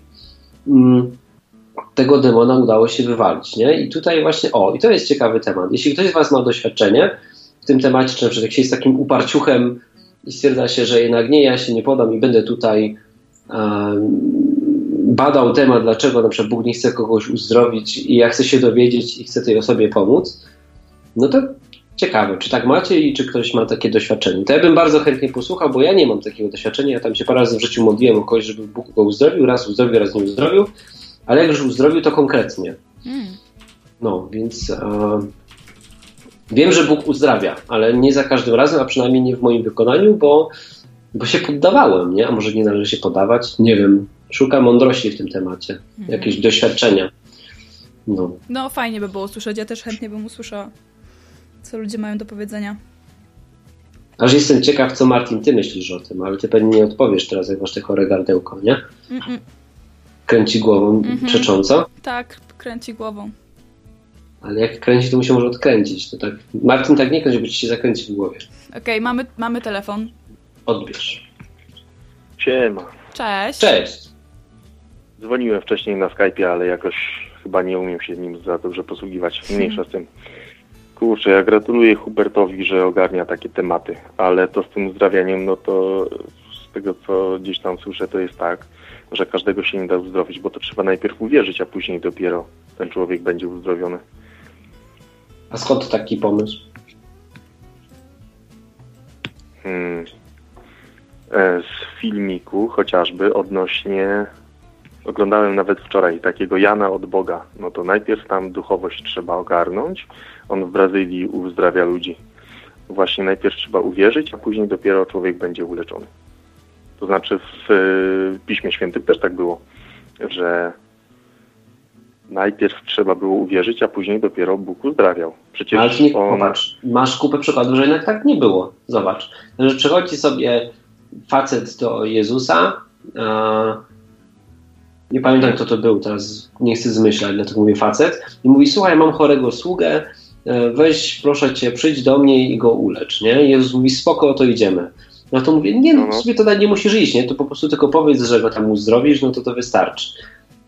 mm, tego demona udało się wywalić, nie? I tutaj właśnie, o, i to jest ciekawy temat. Jeśli ktoś z Was ma doświadczenie w tym temacie, czy na przykład jak się jest takim uparciuchem i stwierdza się, że jednak nie, ja się nie podam i będę tutaj um, badał temat, dlaczego na przykład Bóg nie chce kogoś uzdrowić i ja chcę się dowiedzieć i chcę tej osobie pomóc, no to ciekawe, czy tak macie i czy ktoś ma takie doświadczenie. To ja bym bardzo chętnie posłuchał, bo ja nie mam takiego doświadczenia. Ja tam się parę razy w życiu modliłem o kogoś, żeby Bóg go uzdrowił, raz uzdrowił, raz nie uzdrowił, ale jak już uzdrowił, to konkretnie. Mm. No, więc e, wiem, że Bóg uzdrawia, ale nie za każdym razem, a przynajmniej nie w moim wykonaniu, bo, bo się poddawałem, nie? A może nie należy się podawać? Nie wiem. Szukam mądrości w tym temacie, jakieś doświadczenia. No. No fajnie by było usłyszeć, ja też chętnie bym usłyszała, co ludzie mają do powiedzenia. Aż jestem ciekaw, co Martin, ty myślisz o tym, ale ty pewnie nie odpowiesz teraz, jak masz te chore gardełko, nie? Mm-mm. Kręci głową Mhm. przecząco, Tak, kręci głową. ale jak kręci, to mu się może odkręcić. To tak, Martin tak nie kręci, bo ci się zakręci w głowie. Okej, mamy, mamy telefon. Odbierz. Siema. Cześć. Cześć! Dzwoniłem wcześniej na Skype'ie, ale jakoś chyba nie umiem się nim za dobrze posługiwać. Mniejsza z tym. Kurczę, ja gratuluję Hubertowi, że ogarnia takie tematy, ale to z tym uzdrawianiem, no to z tego co gdzieś tam słyszę, to jest tak, że każdego się nie da uzdrowić, bo to trzeba najpierw uwierzyć, a później dopiero ten człowiek będzie uzdrowiony. A skąd taki pomysł? Hmm. E, Z filmiku chociażby odnośnie oglądałem nawet wczoraj takiego Jana od Boga. No to najpierw tam duchowość trzeba ogarnąć. On w Brazylii uzdrawia ludzi. Właśnie najpierw trzeba uwierzyć, a później dopiero człowiek będzie uleczony. To znaczy w e, Piśmie Świętym też tak było, że najpierw trzeba było uwierzyć, a później dopiero Bóg uzdrawiał. Przecież Ale nie, on... popatrz, masz kupę przykładów, że jednak tak nie było. Zobacz, że przychodzi sobie facet do Jezusa, nie pamiętam kto to był, teraz nie chcę zmyślać, dlatego mówię facet, i mówi, słuchaj, mam chorego sługę, e, weź proszę cię, przyjdź do mnie i go ulecz, nie? Jezus mówi, spoko, to idziemy. No to mówię, nie, no, No, no. sobie to nie musisz iść, nie? To po prostu tylko powiedz, że go tam uzdrowisz, no to to wystarczy.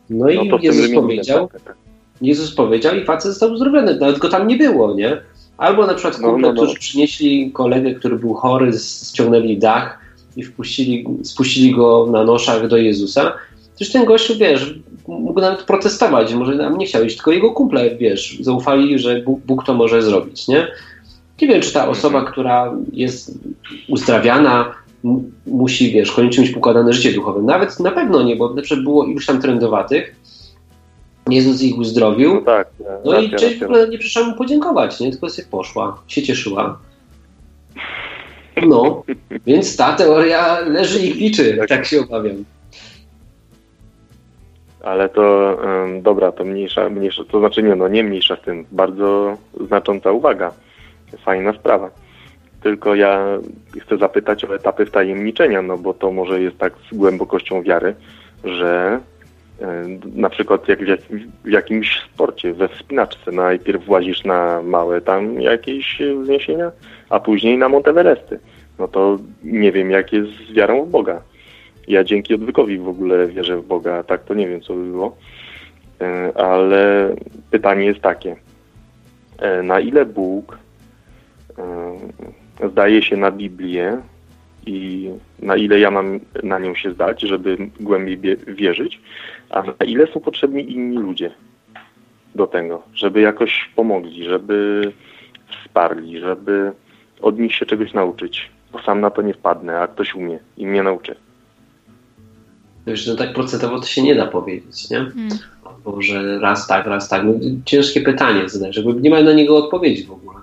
No i No tym Jezus powiedział, tak. Jezus powiedział i facet został uzdrowiony, nawet go tam nie było, nie? Albo na przykład No, no, no. którzy przynieśli kolegę, który był chory, ściągnęli dach i wpuścili, spuścili go na noszach do Jezusa. Przecież ten gościu, wiesz, mógł nawet protestować, może nam nie chciał iść, tylko jego kumple, wiesz, zaufali, że Bóg, Bóg to może zrobić, nie? Nie wiem, czy ta osoba, Mhm. która jest uzdrawiana, musi, wiesz, koniecznie mieć układane życie duchowe. Nawet na pewno nie, bo na przykład było iluś tam trendowatych, Jezus ich uzdrowił, No tak. no i racja, część w ogóle nie przyszła mu podziękować, nie? Tylko sobie poszła, się cieszyła. No, więc ta teoria leży i liczy, tak się obawiam. Ale to em, dobra, to mniejsza, mniejsza, to znaczy nie, no nie mniejsza z tym, bardzo znacząca uwaga. Fajna sprawa. Tylko ja chcę zapytać o etapy wtajemniczenia, no bo to może jest tak z głębokością wiary, że E, Na przykład jak w, jak, w jakimś sporcie, we wspinaczce. Najpierw włazisz na małe tam jakieś wzniesienia, a później na Monteveresty. No to nie wiem, jak jest z wiarą w Boga. Ja dzięki odwykowi w ogóle wierzę w Boga, tak to nie wiem, co by było. E, Ale pytanie jest takie. E, Na ile Bóg zdaje się na Biblię i na ile ja mam na nią się zdać, żeby głębiej bie- wierzyć, a na ile są potrzebni inni ludzie do tego, żeby jakoś pomogli, żeby wsparli, żeby od nich się czegoś nauczyć, bo sam na to nie wpadnę, a ktoś umie i mnie nauczy. Wiesz, że tak procentowo to się nie da powiedzieć, nie? Hmm. Albo że raz tak, raz tak. No, ciężkie pytanie zadać, żeby nie ma na niego odpowiedzi w ogóle.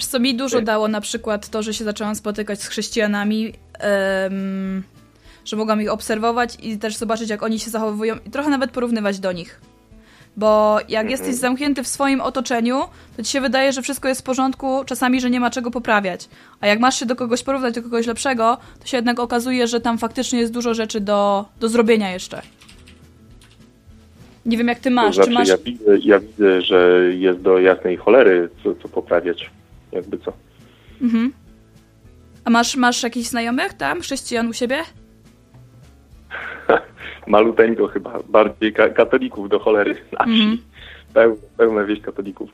Wiesz co, mi dużo dało na przykład to, że się zaczęłam spotykać z chrześcijanami, em, że mogłam ich obserwować i też zobaczyć, jak oni się zachowują i trochę nawet porównywać do nich. Bo jak jesteś zamknięty w swoim otoczeniu, to ci się wydaje, że wszystko jest w porządku, czasami, że nie ma czego poprawiać. A jak masz się do kogoś porównać, do kogoś lepszego, to się jednak okazuje, że tam faktycznie jest dużo rzeczy do, do zrobienia jeszcze. Nie wiem, jak ty masz. to znaczy, Czy masz... ja, widzę, ja widzę, że jest do jasnej cholery co, co poprawiać. Jakby co. Mhm. A masz, masz jakichś znajomych tam, chrześcijan u siebie? Maluteńko chyba, bardziej ka- katolików do cholery na wsi. Mhm. Peł, pełna wieś katolików.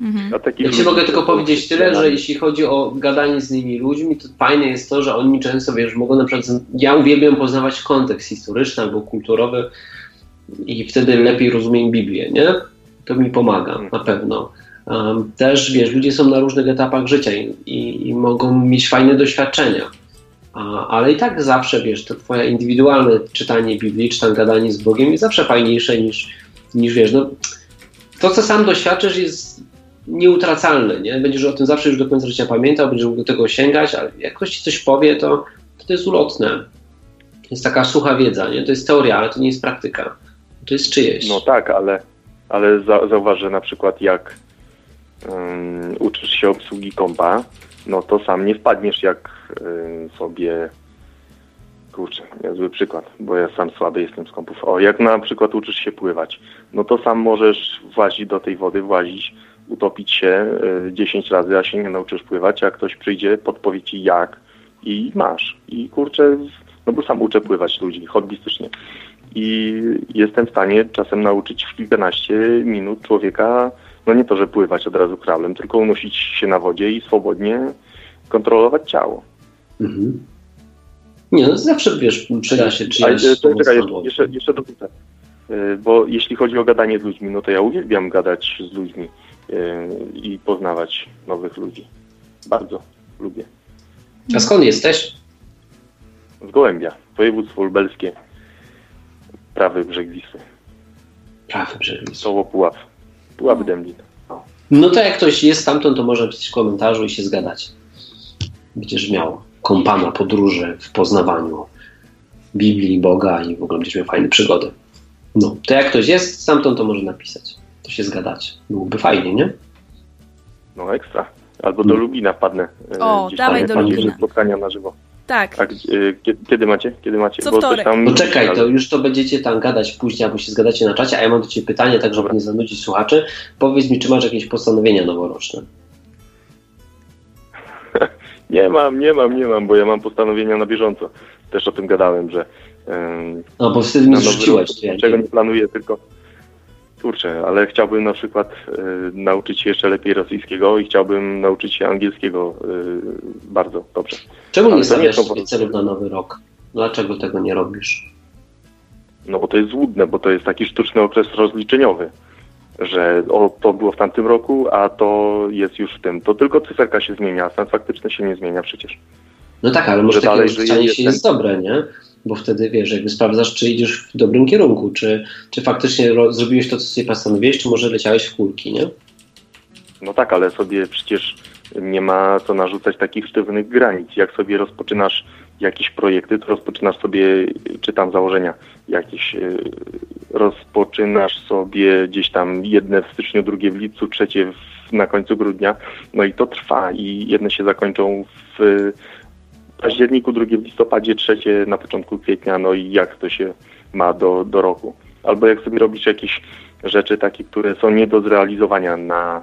Mhm. Ja ci mogę tylko powiedzieć tyle, że jeśli chodzi o gadanie z innymi ludźmi, to fajne jest to, że oni często, wiesz, mogą na przykład, ja uwielbiam poznawać kontekst historyczny albo kulturowy i wtedy lepiej rozumiem Biblię, nie? To mi pomaga, na pewno. Też, wiesz, ludzie są na różnych etapach życia i, i, i mogą mieć fajne doświadczenia. A, ale i tak zawsze, wiesz, to twoje indywidualne czytanie Biblii, czy tam gadanie z Bogiem jest zawsze fajniejsze niż, niż wiesz, no to, co sam doświadczysz jest nieutracalne, nie? Będziesz o tym zawsze już do końca życia pamiętał, będziesz mógł do tego sięgać, ale jak ktoś ci coś powie, to, to, to jest ulotne. To jest taka sucha wiedza, nie? To jest teoria, ale to nie jest praktyka. To jest czyjeś. No tak, ale, ale za, zauważ, że na przykład jak ym, uczysz się obsługi kompa, no to sam nie wpadniesz jak sobie kurczę, niezły przykład, bo ja sam słaby jestem z kompów. O, jak na przykład uczysz się pływać, no to sam możesz włazić do tej wody, włazić, utopić się y, 10 razy, a się nie nauczysz pływać, a ktoś przyjdzie, podpowie ci jak i masz. I kurczę, no bo sam uczę pływać ludzi, hobbystycznie. I jestem w stanie czasem nauczyć w kilkanaście minut człowieka, no nie to, że pływać od razu krablem, tylko unosić się na wodzie i swobodnie kontrolować ciało. Mhm. Nie, no zawsze, wiesz, przyda się czyjaś e, czekaj, jeszcze, jeszcze, dorzucę. E, Bo jeśli chodzi o gadanie z ludźmi, no to ja uwielbiam gadać z ludźmi e, i poznawać nowych ludzi. Bardzo lubię. A skąd jesteś? Z Gołębia, województwo lubelskie, prawy brzeg Wisły, Prawy brzeg. Soło Puław, Puław Dęblin. No to jak ktoś jest stamtąd, to może pisać w komentarzu i się zgadać. Będziesz miał kompana, podróże w poznawaniu Biblii, Boga i w ogóle będziesz miał fajne przygody. No, to jak ktoś jest stamtąd, to może napisać. To się zgadać. Byłoby fajnie, nie? No ekstra. Albo do Mm. Lubina wpadnę. e, O, dawaj do Lubina. spotkania na żywo. Tak. A gdzie- e, kiedy, kiedy macie? Kiedy macie? Co Bo wtorek. tam... Poczekaj, ale- to już to będziecie tam gadać później, albo się zgadacie na czacie, a ja mam do Ciebie pytanie, tak żeby nie zanudzić słuchaczy. Powiedz mi, czy masz jakieś postanowienia noworoczne? Nie mam, nie mam, nie mam, bo ja mam postanowienia na bieżąco. Też o tym gadałem, że No, bo wtedy mi niczego nie- nie planuję, tylko kurczę, ale chciałbym na przykład e, nauczyć się jeszcze lepiej rosyjskiego i chciałbym nauczyć się angielskiego e, bardzo dobrze. Czemu ale nie stawiasz sobie po- celów na nowy rok? Dlaczego tego nie robisz? No bo to jest złudne, bo to jest taki sztuczny okres rozliczeniowy, że o, to było w tamtym roku, a to jest już w tym. To tylko cyferka się zmienia, a stan faktyczny się nie zmienia przecież. No tak, ale może Że takie dalej rozliczanie się ten- jest dobre, nie? Bo wtedy wiesz, jakby sprawdzasz, czy idziesz w dobrym kierunku, czy, czy faktycznie ro- zrobiłeś to, co sobie postanowiłeś, czy może leciałeś w kulki, nie? No tak, ale sobie przecież nie ma co narzucać takich sztywnych granic. Jak sobie rozpoczynasz jakieś projekty, to rozpoczynasz sobie, czy tam założenia jakieś, e, rozpoczynasz sobie gdzieś tam jedne w styczniu, drugie w lipcu, trzecie w, na końcu grudnia, no i to trwa i jedne się zakończą w październiku, drugie w listopadzie, trzecie na początku kwietnia, no i jak to się ma do, do roku. Albo jak sobie robisz jakieś rzeczy takie, które są nie do zrealizowania na,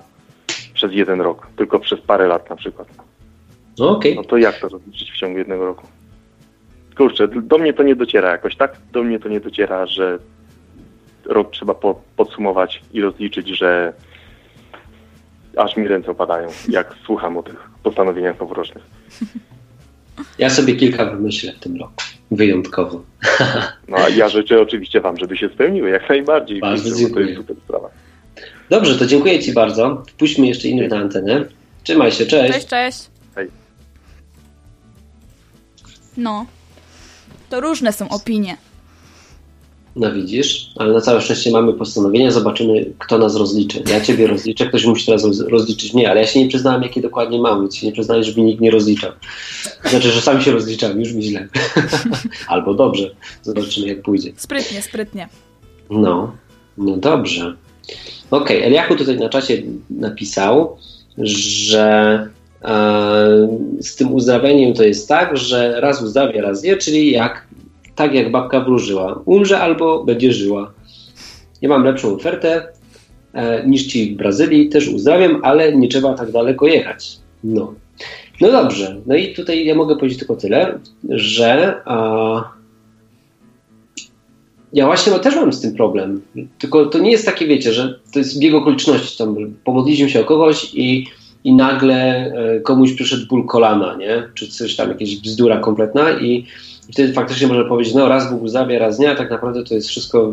przez jeden rok, tylko przez parę lat na przykład. No okej. No to jak to rozliczyć w ciągu jednego roku? Kurczę, do mnie to nie dociera jakoś, tak? Do mnie to nie dociera, że rok trzeba po, podsumować i rozliczyć, że aż mi ręce opadają, jak słucham o tych postanowieniach noworocznych. Ja sobie kilka wymyślę w tym roku. Wyjątkowo. No a ja życzę oczywiście Wam, żeby się spełniły, jak najbardziej. Bardzo bo to dziękuję. jest super sprawa. Dobrze, to dziękuję Ci bardzo. Wpuśćmy jeszcze innych na antenę. Trzymaj się, cześć. Cześć, cześć. Hej. No. To różne są opinie. No widzisz, ale na całe szczęście mamy postanowienia, zobaczymy kto nas rozliczy. Ja Ciebie rozliczę, ktoś musi teraz roz- rozliczyć mnie, ale ja się nie przyznałem jakie dokładnie mam, więc się nie przyznałem, żeby nikt nie rozliczał. Znaczy, że sam się rozliczam, już mi źle. Albo dobrze, zobaczymy jak pójdzie. Sprytnie, sprytnie. No, no dobrze. Okej, Eliachu tutaj na czacie napisał, że e, z tym uzdrawianiem to jest tak, że raz uzdrawia, raz nie, czyli jak, tak jak babka wróżyła. Umrze albo będzie żyła. Ja mam lepszą ofertę e, niż ci w Brazylii, też uzdrawiam, ale nie trzeba tak daleko jechać. No. No dobrze, no i tutaj ja mogę powiedzieć tylko tyle, że a, ja właśnie no, też mam z tym problem. Tylko to nie jest takie, wiecie, że to jest bieg okoliczności. Tam pomodliliśmy się o kogoś i, i nagle e, komuś przyszedł ból kolana, nie? Czy coś tam, jakieś bzdura kompletna i, i wtedy faktycznie można powiedzieć, no raz Bóg uzdrawia, raz nie, a tak naprawdę to jest wszystko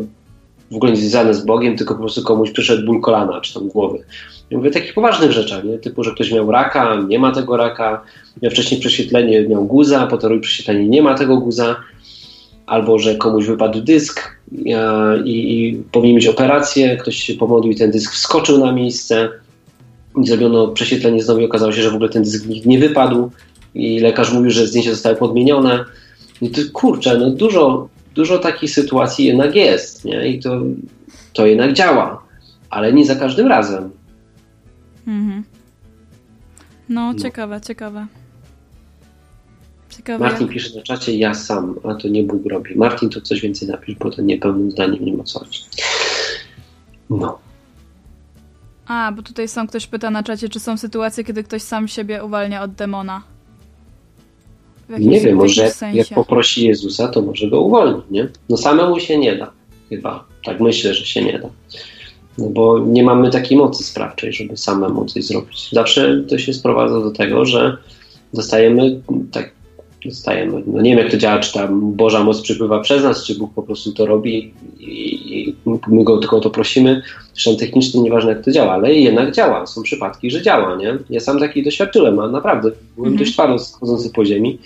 w ogóle nie związane z Bogiem, tylko po prostu komuś przyszedł ból kolana, czy tam głowy. Ja mówię o takich poważnych rzeczach, nie? typu, że ktoś miał raka, nie ma tego raka, miał wcześniej prześwietlenie, miał guza, potem robi prześwietlenie, nie ma tego guza, albo że komuś wypadł dysk i, i powinien mieć operację, ktoś się pomodlił i ten dysk wskoczył na miejsce i zrobiono prześwietlenie znowu i okazało się, że w ogóle ten dysk nie wypadł i lekarz mówił, że zdjęcia zostały podmienione. I to kurczę, no dużo, dużo takich sytuacji jednak jest, nie? I to, to jednak działa, ale nie za każdym razem. Mhm. No, No. ciekawe, ciekawe. Ciekawe. Martin jak- pisze na czacie, ja sam, a to nie Bóg robi. Martin, to coś więcej napisz, bo to niepełnym zdaniem nie ma co chodzi. No. A, bo tutaj są, ktoś pyta na czacie, czy są sytuacje, kiedy ktoś sam siebie uwalnia od demona. Nie wiem, może jak, poprosi Jezusa, to może go uwolni, nie? No samemu się nie da, chyba. Tak myślę, że się nie da. No bo nie mamy takiej mocy sprawczej, żeby samemu coś zrobić. Zawsze to się sprowadza do tego, że dostajemy tak, dostajemy, no nie wiem jak to działa, czy tam Boża moc przypływa przez nas, czy Bóg po prostu to robi i, my go tylko o to prosimy. Zresztą technicznie nieważne jak to działa, ale jednak działa. Są przypadki, że działa, nie? Ja sam taki doświadczyłem, a naprawdę byłem Mhm. dość twardo schodzący po ziemi.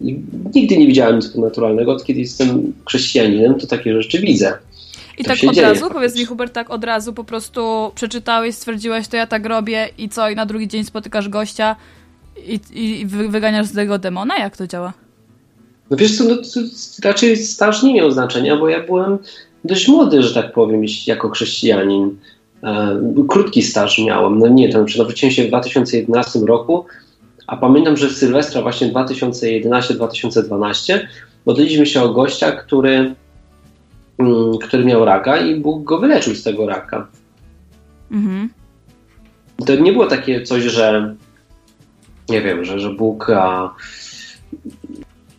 I nigdy nie widziałem nic ponadnaturalnego. Od kiedy jestem chrześcijaninem, to takie rzeczy widzę. I to tak od dzieje razu, powiedz mi Hubert, tak od razu po prostu przeczytałeś, stwierdziłeś, to ja tak robię i co, i na drugi dzień spotykasz gościa i, i wy, wyganiasz z tego demona? Jak to działa? No wiesz co, no, raczej staż nie miał znaczenia, bo ja byłem dość młody, że tak powiem, jako chrześcijanin. E, krótki staż miałem, no nie, to znaczy nawróciłem się w 2011 roku, a pamiętam, że w Sylwestra właśnie 2011-2012 modliliśmy się o gościa, który, mm, który miał raka i Bóg go wyleczył z tego raka. Mhm. to nie było takie coś, że nie wiem, że, że Bóg a,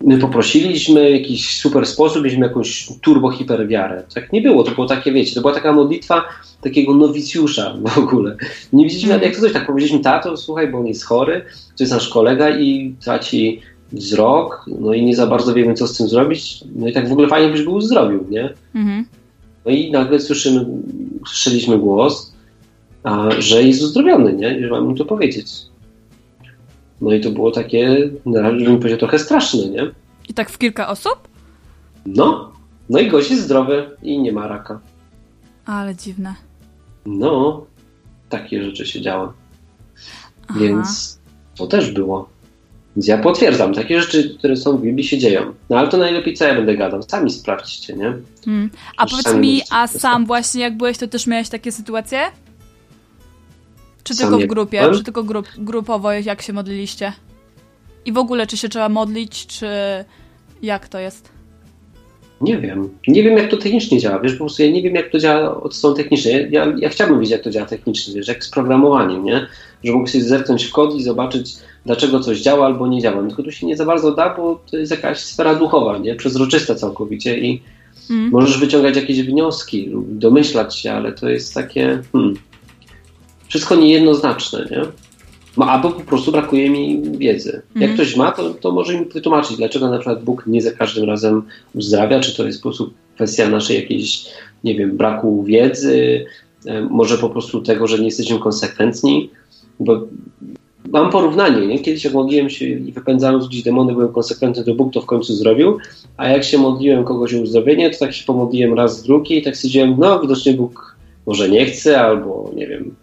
my poprosiliśmy w jakiś super sposób, mieliśmy jakąś turbo hiperwiarę. Tak nie było, to było takie, wiecie, to była taka modlitwa takiego nowicjusza w ogóle. Nie widzieliśmy, nawet jak to coś tak powiedzieliśmy, tato, słuchaj, bo on jest chory, to jest nasz kolega i traci wzrok, no i nie za bardzo wiemy, co z tym zrobić, no i tak w ogóle fajnie byś go uzdrowił, nie? Mhm. No i nagle słyszymy, słyszeliśmy głos, a, że jest uzdrowiony, nie? I że mam mu to powiedzieć. No i to było takie, na razie bym powiedział, trochę straszne, nie? I tak w kilka osób? No, no i gość jest zdrowy i nie ma raka. Ale dziwne. No, takie rzeczy się działy. Aha. Więc to też było. Więc ja potwierdzam, takie rzeczy, które są w Biblii się dzieją. No ale to najlepiej co ja będę gadał. Sami sprawdźcie, nie? Mm. A Już powiedz mi, a sam właśnie jak byłeś, to też miałeś takie sytuacje? Czy tylko w grupie? Czy tylko grup, grupowo, jak się modliliście? I w ogóle, czy się trzeba modlić, czy jak to jest? Nie wiem. Nie wiem, jak to technicznie działa. Wiesz, po prostu ja nie wiem, jak to działa od strony technicznej. Ja, ja chciałbym wiedzieć, jak to działa technicznie, wiesz, jak z programowaniem, nie? Że mógł sobie zerknąć w kod i zobaczyć, dlaczego coś działa albo nie działa. Tylko tu się nie za bardzo da, bo to jest jakaś sfera duchowa, nie? Przezroczysta całkowicie i Mm. możesz wyciągać jakieś wnioski lub domyślać się, ale to jest takie... Hmm, wszystko niejednoznaczne, nie? No, albo po prostu brakuje mi wiedzy. Jak Mhm. ktoś ma, to, to może mi wytłumaczyć, dlaczego na przykład Bóg nie za każdym razem uzdrawia, czy to jest po prostu kwestia naszej jakiejś, nie wiem, braku wiedzy, e, może po prostu tego, że nie jesteśmy konsekwentni, bo mam porównanie, nie? Kiedyś jak modliłem się i wypędzałem gdzieś demony, byłem konsekwentny, to Bóg to w końcu zrobił, a jak się modliłem kogoś o uzdrowienie, to tak się pomodliłem raz, drugi i tak stwierdziłem, no widocznie Bóg może nie chce, albo nie wiem,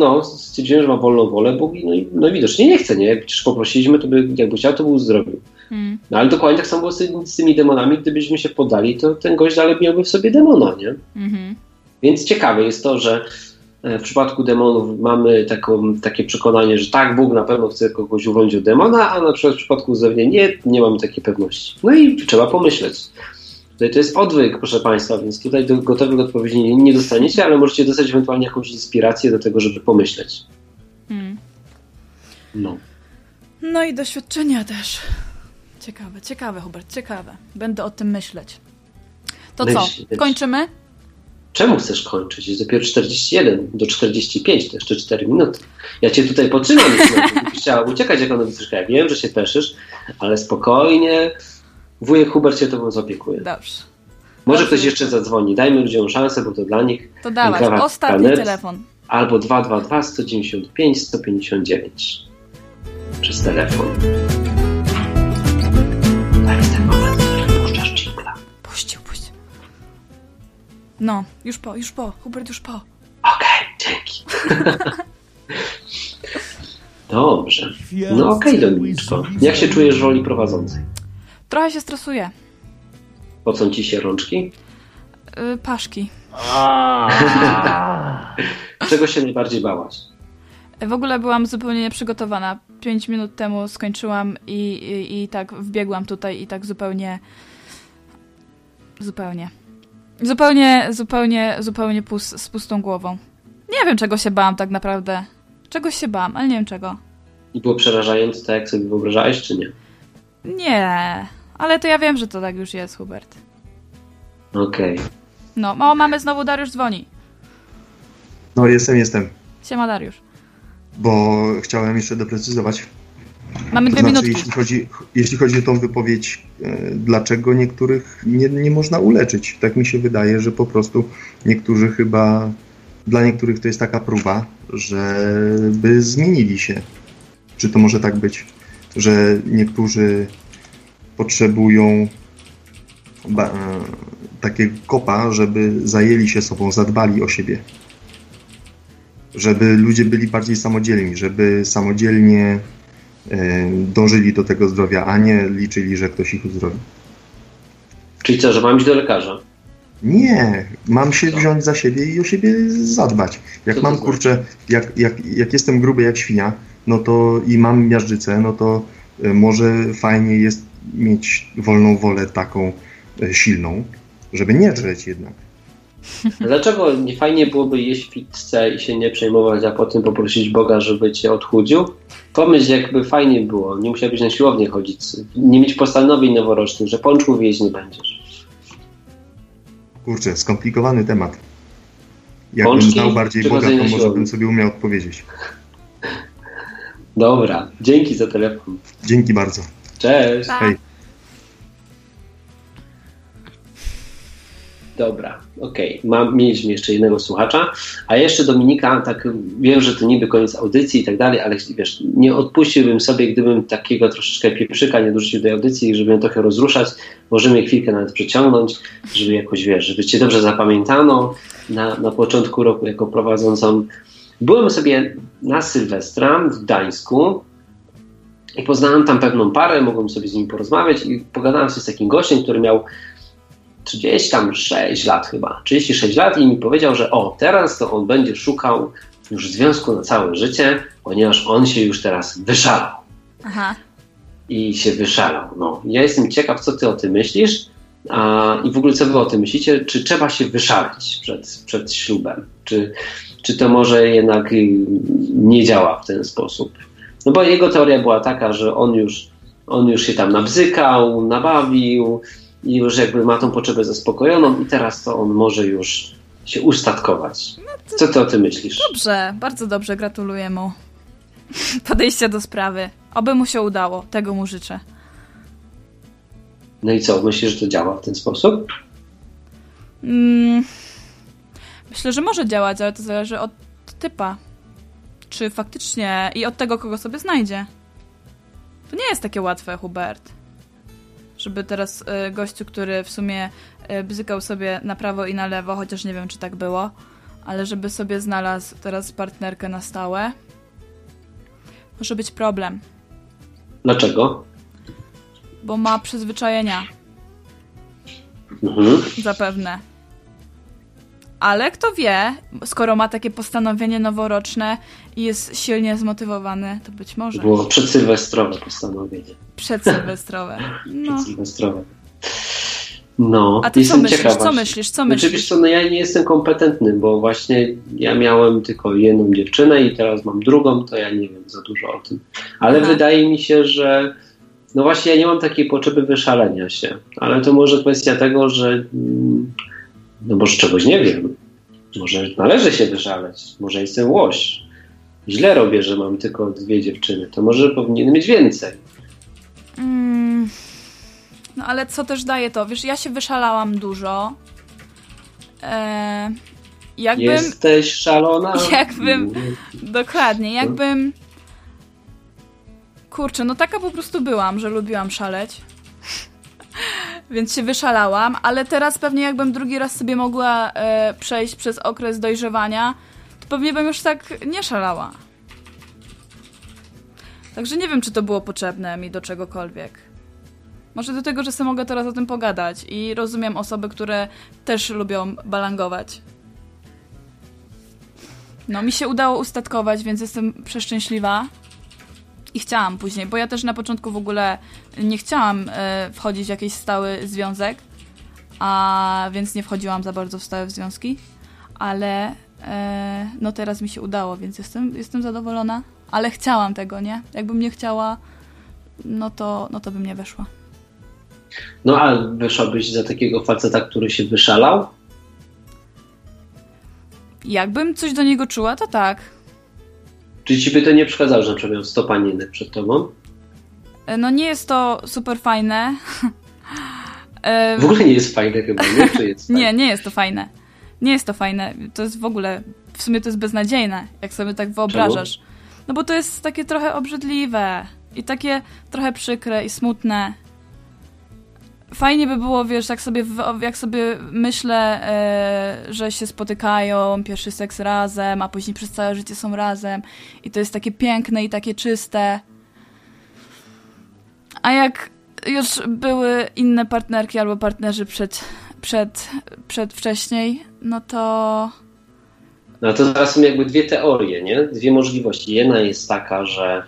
no, stwierdziłem, że ma wolną wolę Bóg i no, i- no i widocznie nie chce, nie? Jak przecież poprosiliśmy, to by, jakby chciał, to by uzdrowił. Mm. No ale dokładnie tak samo było z, z tymi demonami, gdybyśmy się podali, to ten gość dalej miałby w sobie demona, nie? Mhm. Więc ciekawe jest to, że e, w przypadku demonów mamy taką, takie przekonanie, że tak, Bóg na pewno chce kogoś uwolnić od demona, a na przykład w przypadku uzdrowienia nie, nie mamy takiej pewności. No i trzeba pomyśleć. Tutaj to jest odwyk, proszę Państwa, więc tutaj do, gotowych odpowiedzi nie, nie dostaniecie, ale możecie dostać ewentualnie jakąś inspirację do tego, żeby pomyśleć. Mm. No. No i doświadczenia też. Ciekawe, ciekawe, Hubert, ciekawe. Będę o tym myśleć. To co, kończymy? Czemu chcesz kończyć? Jest dopiero 41 do 45, to jeszcze 4 minuty. Ja cię tutaj poczynam, chciała uciekać jako nowicjuszka. Ja wiem, że się peszysz, ale spokojnie. Wujek Hubert się tobą zaopiekuje. Dobrze. Może Dobrze. ktoś jeszcze zadzwoni. Dajmy ludziom szansę, bo to dla nich. To dawać. Ostatni kanet. telefon. Albo 222 195 159 przez telefon. To jest ten moment, którym puszczasz dżingla. Puścił, puścił. No, już po, już po. Hubert, już po. Okej, dzięki. Dobrze. No okej, Dominiczko. Jak się czujesz w roli prowadzącej? Trochę się stresuję. Pocą ci się rączki? Yy, paszki. Czego się najbardziej bałaś? W ogóle byłam zupełnie nieprzygotowana. Pięć minut temu skończyłam i, i, i tak wbiegłam tutaj i tak zupełnie. Zupełnie. Zupełnie, zupełnie, zupełnie pus, z pustą głową. Nie wiem, czego się bałam tak naprawdę. Czegoś się bałam, ale nie wiem czego. I było przerażające tak, jak sobie wyobrażałeś, czy nie? Nie, ale to ja wiem, że to tak już jest, Hubert. Okej. No, o, mamy znowu Dariusz dzwoni. No jestem, jestem. Siema Dariusz. Bo chciałem jeszcze doprecyzować. Mamy To dwie znaczy, minutki. jeśli chodzi, jeśli chodzi o tą wypowiedź, e, dlaczego niektórych nie, nie można uleczyć? Tak mi się wydaje, że po prostu niektórzy chyba, dla niektórych to jest taka próba, żeby zmienili się. Czy to może tak być, że niektórzy potrzebują ba, e, takiego kopa, żeby zajęli się sobą, zadbali o siebie. Żeby ludzie byli bardziej samodzielni, żeby samodzielnie e, dążyli do tego zdrowia, a nie liczyli, że ktoś ich uzdrowi. Czyli co, że mam iść do lekarza? Nie, mam się wziąć za siebie i o siebie zadbać. Jak Co mam znaczy? kurczę, jak, jak, jak jestem gruby jak świnia, no to i mam miażdżycę, no to e, może fajnie jest mieć wolną wolę taką e, silną, żeby nie żreć jednak. Dlaczego nie fajnie byłoby jeść pizzę i się nie przejmować, a potem poprosić Boga, żeby cię odchudził? Pomyśl, jakby fajnie było. Nie musiałbyś na siłownię chodzić, nie mieć postanowień noworocznych, że pączków jeść nie będziesz. Kurczę, skomplikowany temat. Jakbym Pączki znał bardziej Boga, to może bym sobie umiał odpowiedzieć. Dobra, dzięki za telefon. Dzięki bardzo. Cześć. Pa. Hej. Dobra, okej. Mam Mieliśmy jeszcze jednego słuchacza, a jeszcze Dominika, tak wiem, że to niby koniec audycji i tak dalej, ale wiesz, nie odpuściłbym sobie, gdybym takiego troszeczkę pieprzyka nie dorzucił do audycji, żeby ją trochę rozruszać. Możemy chwilkę nawet przeciągnąć, żeby jakoś, wiesz, żeby cię dobrze zapamiętano na, na początku roku jako prowadzącą. Byłem sobie na Sylwestra w Gdańsku i poznałem tam pewną parę, mogłem sobie z nimi porozmawiać i pogadałem sobie z takim gościem, który miał 30 tam 6 lat chyba, 36 lat i mi powiedział, że o, teraz to on będzie szukał już związku na całe życie, ponieważ on się już teraz wyszalał. Aha. I się wyszalał. No, ja jestem ciekaw, co ty o tym myślisz A, I w ogóle co wy o tym myślicie? Czy trzeba się wyszaleć przed, przed ślubem? Czy, czy to może jednak y, nie działa w ten sposób? No bo jego teoria była taka, że on już, on już się tam nabzykał, nabawił i już jakby ma tą potrzebę zaspokojoną i teraz to on może już się ustatkować. Co ty o tym myślisz? Dobrze, bardzo dobrze, gratuluję mu. Podejście do sprawy. Oby mu się udało, tego mu życzę. No i co, myślisz, że to działa w ten sposób? Mm, myślę, że może działać, ale to zależy od typa. Czy faktycznie i od tego, kogo sobie znajdzie. To nie jest takie łatwe, Hubert. Żeby teraz y, gościu, który w sumie y, bzykał sobie na prawo i na lewo, chociaż nie wiem, czy tak było, ale żeby sobie znalazł teraz partnerkę na stałe, może być problem, Dlaczego? bo ma przyzwyczajenia. Mhm. Zapewne. Ale kto wie, skoro ma takie postanowienie noworoczne i jest silnie zmotywowany, to być może Było przedsylwestrowe postanowienie. przedsylwestrowe. No. Przedsylwestrowe. No, A ty co myślisz? ciekaw Co myślisz? Co Znaczy, myślisz? wiesz co, no ja nie jestem kompetentny, bo właśnie ja miałem tylko jedną dziewczynę i teraz mam drugą, to ja nie wiem za dużo o tym. Ale Aha. wydaje mi się, że no właśnie ja nie mam takiej potrzeby wyszalenia się, ale to może kwestia tego, że mm, no może czegoś nie wiem. Może należy się wyszaleć, może jestem łoś. Źle robię, że mam tylko dwie dziewczyny. To może powinien mieć więcej. Mm, no ale co też daje to? Wiesz, ja się wyszalałam dużo. E, jakbym... Jesteś szalona? Jakbym- Dokładnie, jakbym... Kurczę, no taka po prostu byłam, że lubiłam szaleć. Więc się wyszalałam, ale teraz pewnie jakbym drugi raz sobie mogła e, przejść przez okres dojrzewania, to pewnie bym już tak nie szalała. Także nie wiem, czy to było potrzebne mi do czegokolwiek. Może do tego, że sobie mogę teraz o tym pogadać i rozumiem osoby, które też lubią balangować. No, mi się udało ustatkować, więc jestem przeszczęśliwa. I chciałam później, bo ja też na początku w ogóle nie chciałam e, wchodzić w jakiś stały związek, a więc nie wchodziłam za bardzo w stałe związki, ale e, no teraz mi się udało, więc jestem, jestem zadowolona, ale chciałam tego, nie? Jakbym nie chciała, no to, no to bym nie weszła. No a wyszłabyś za takiego faceta, który się wyszalał? Jakbym coś do niego czuła, to tak. Czy ci by to nie przeszkadzało, że na przykład miał 100 panienek przed tobą? E, No nie jest to super fajne. E, W ogóle nie jest fajne chyba, nie? Czy jest fajne? Nie, nie jest to fajne. Nie jest to fajne. To jest w ogóle, w sumie to jest beznadziejne, jak sobie tak wyobrażasz. No bo to jest takie trochę obrzydliwe i takie trochę przykre i smutne. Fajnie by było, wiesz, jak sobie, jak sobie myślę, e, że się spotykają, pierwszy seks razem, a później przez całe życie są razem i to jest takie piękne i takie czyste. A jak już były inne partnerki albo partnerzy przed, przed, przed wcześniej, no to No to teraz są jakby dwie teorie, nie? Dwie możliwości. Jedna jest taka, że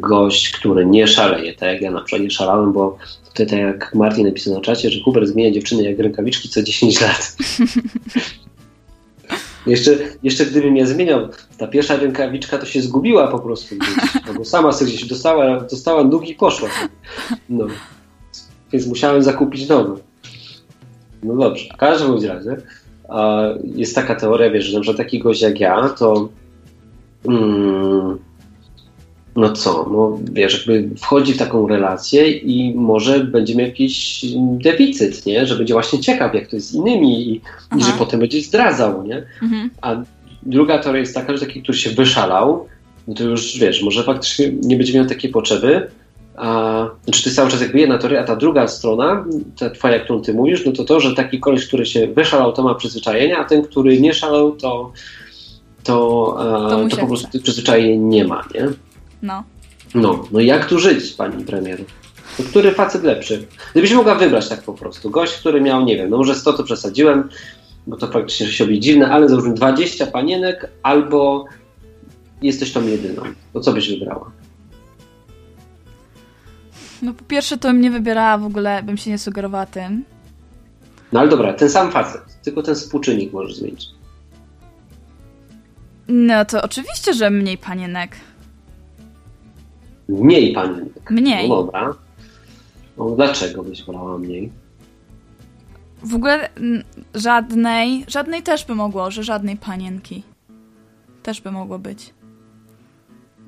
gość, który nie szaleje, tak jak ja na przykład nie szalałem, bo tutaj tak jak Martin napisał na czacie, że Hubert zmienia dziewczyny jak rękawiczki co 10 lat. jeszcze, jeszcze gdybym je zmieniał, ta pierwsza rękawiczka to się zgubiła po prostu gdzieś, albo sama sobie gdzieś dostała, dostała nóg i poszła. No. Więc musiałem zakupić nową. No dobrze, w każdym razie jest taka teoria, wiesz, że na przykład taki gość jak ja, to mm, no co, no wiesz, jakby wchodzi w taką relację i może będzie miał jakiś deficyt, nie? Że będzie właśnie ciekaw, jak to jest z innymi i, i że potem będzie zdradzał, nie? mhm. A druga teoria jest taka, że taki, który się wyszalał, no to już wiesz, może faktycznie nie będzie miał takiej potrzeby. A, znaczy to jest cały czas jakby jedna teoria, a ta druga strona, ta twoja, którą ty mówisz, no to to, że taki koleś, który się wyszalał, to ma przyzwyczajenia, a ten, który nie szalał, to, to, To to, to po prostu tych przyzwyczajeń nie ma, nie? No. No, no jak tu żyć, pani premier? To który facet lepszy? Gdybyś mogła wybrać tak po prostu. Gość, który miał, nie wiem, no może 100 to przesadziłem, bo to faktycznie się robi dziwne, ale załóżmy 20 panienek albo jesteś tą jedyną. To co byś wybrała? No po pierwsze to bym nie wybierała w ogóle, bym się nie sugerowała tym. No ale dobra, ten sam facet, tylko ten współczynnik możesz zmienić. No to oczywiście, że mniej panienek. Mniej panienek. Mniej. No dobra. No, dlaczego byś wolała mniej? W ogóle mm, żadnej, żadnej też by mogło, że żadnej panienki. Też by mogło być.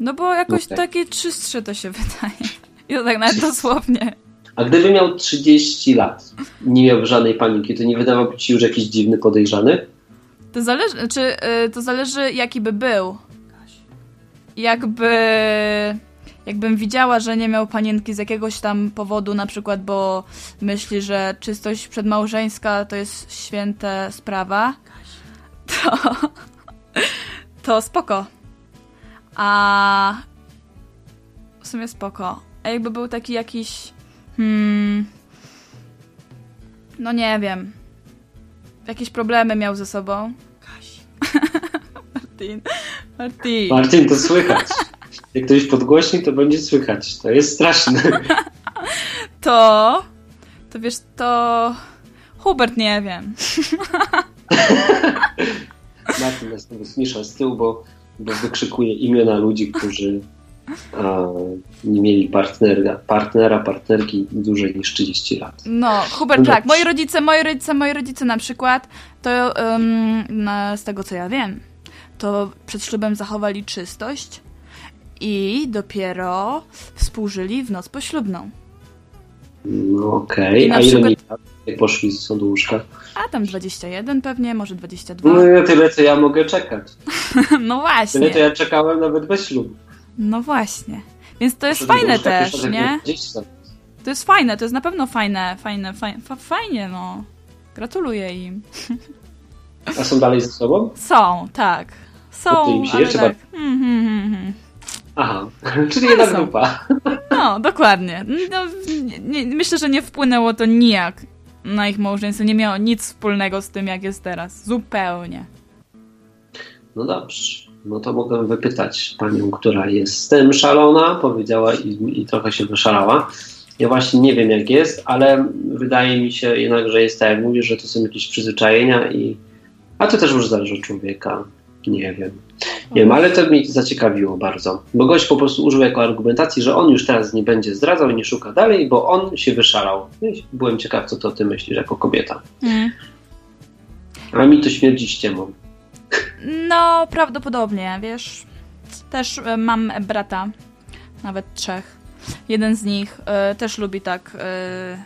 No bo jakoś Okej. takie czystsze to się wydaje. I to tak nawet dosłownie. A gdyby miał 30 lat, nie miał żadnej paniki, to nie wydawałby ci już jakiś dziwny, podejrzany? To zależy, czy y, to zależy jaki by był. Jakby jakbym widziała, że nie miał panienki z jakiegoś tam powodu, na przykład, bo myśli, że czystość przedmałżeńska to jest święta sprawa, to, to spoko. A w sumie spoko. A jakby był taki jakiś hmm, no nie wiem, jakieś problemy miał ze sobą. Martin, Martin. Martin, to słychać. Jak ktoś podgłośni, to będzie słychać. To jest straszne. To, to wiesz, to Hubert nie wiem. Martin nas tego zmniejsza z tyłu, bo, bo wykrzykuje imiona ludzi, którzy a, nie mieli partnera, partnera, partnerki dłużej niż 30 lat. No, Hubert, Dobrze. tak. Moi rodzice, moi rodzice, moi rodzice na przykład, to na, z tego co ja wiem, to przed ślubem zachowali czystość i dopiero współżyli w noc poślubną. No okej, na a ile przykład- poszli z do łóżka? A tam 21 pewnie, może 22. No tyle, co ja mogę czekać. No Tyle, to właśnie, ja czekałem nawet bez ślubu. no właśnie. Więc to jest fajne też, nie? miałem 20 lat. To jest fajne, to jest na pewno fajne, fajne, fajne, fa- fajnie, no. Gratuluję im. A są dalej ze sobą? Są, tak. Są, ale tak. Mm, mm, mm, mm. Aha, czyli jedna są. grupa. No, dokładnie. No, nie, nie, myślę, że nie wpłynęło to nijak na ich małżeństwo. Nie miało nic wspólnego z tym, jak jest teraz. Zupełnie. No dobrze. No to mogę wypytać panią, która jest z tym szalona, powiedziała i, i trochę się wyszalała. Ja właśnie nie wiem jak jest, ale wydaje mi się jednak, że jest tak jak mówisz, że to są jakieś przyzwyczajenia i a to też już zależy od człowieka. Nie wiem. Nie wiem, ale to mnie zaciekawiło bardzo. Bo gość po prostu użył jako argumentacji, że on już teraz nie będzie zdradzał i nie szuka dalej, bo on się wyszalał. No Byłem ciekaw, co to ty myślisz jako kobieta. Mm. A mi to śmierdzi ściemą. No, prawdopodobnie, wiesz. Też e, mam brata, nawet trzech. Jeden z nich e, też lubi tak. e,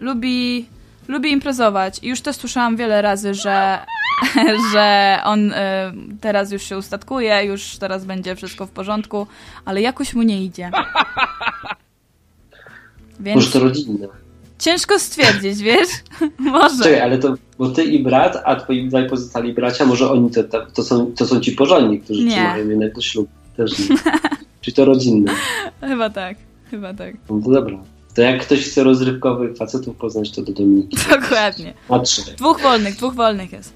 lubi, lubi imprezować. I już też słyszałam wiele razy, że, że on e, teraz już się ustatkuje, już teraz będzie wszystko w porządku, ale jakoś mu nie idzie. Może Więc to rodzinne. ciężko stwierdzić, wiesz? Może. Czekaj, ale to, bo ty i brat, a twoi dwaj pozostali bracia, może oni to, to, są, to są ci porządni, którzy Nie. trzymają jednak do ślubu. Też nie. Czyli to rodzinne. Chyba tak, chyba tak. No to dobra. To jak ktoś chce rozrywkowych facetów poznać, to do Dominiki. Dokładnie. Ma trzy. Dwóch wolnych, dwóch wolnych jest.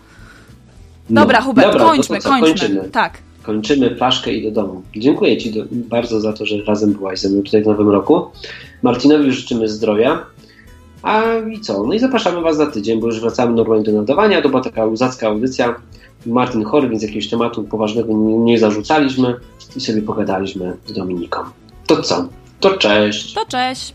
No. Dobra, Hubert, Dobra, kończmy, kończmy. Kończymy. Tak. kończymy flaszkę i do domu. Dziękuję Ci do, bardzo za to, że razem byłaś ze mną tutaj w Nowym Roku. Marcinowi życzymy zdrowia. A i co? No i zapraszamy Was za tydzień, bo już wracamy normalnie do nadawania. To była taka luzacka audycja. Martin chory, więc jakiegoś tematu poważnego nie, nie zarzucaliśmy i sobie pogadaliśmy z Dominiką. To co? To cześć! To cześć.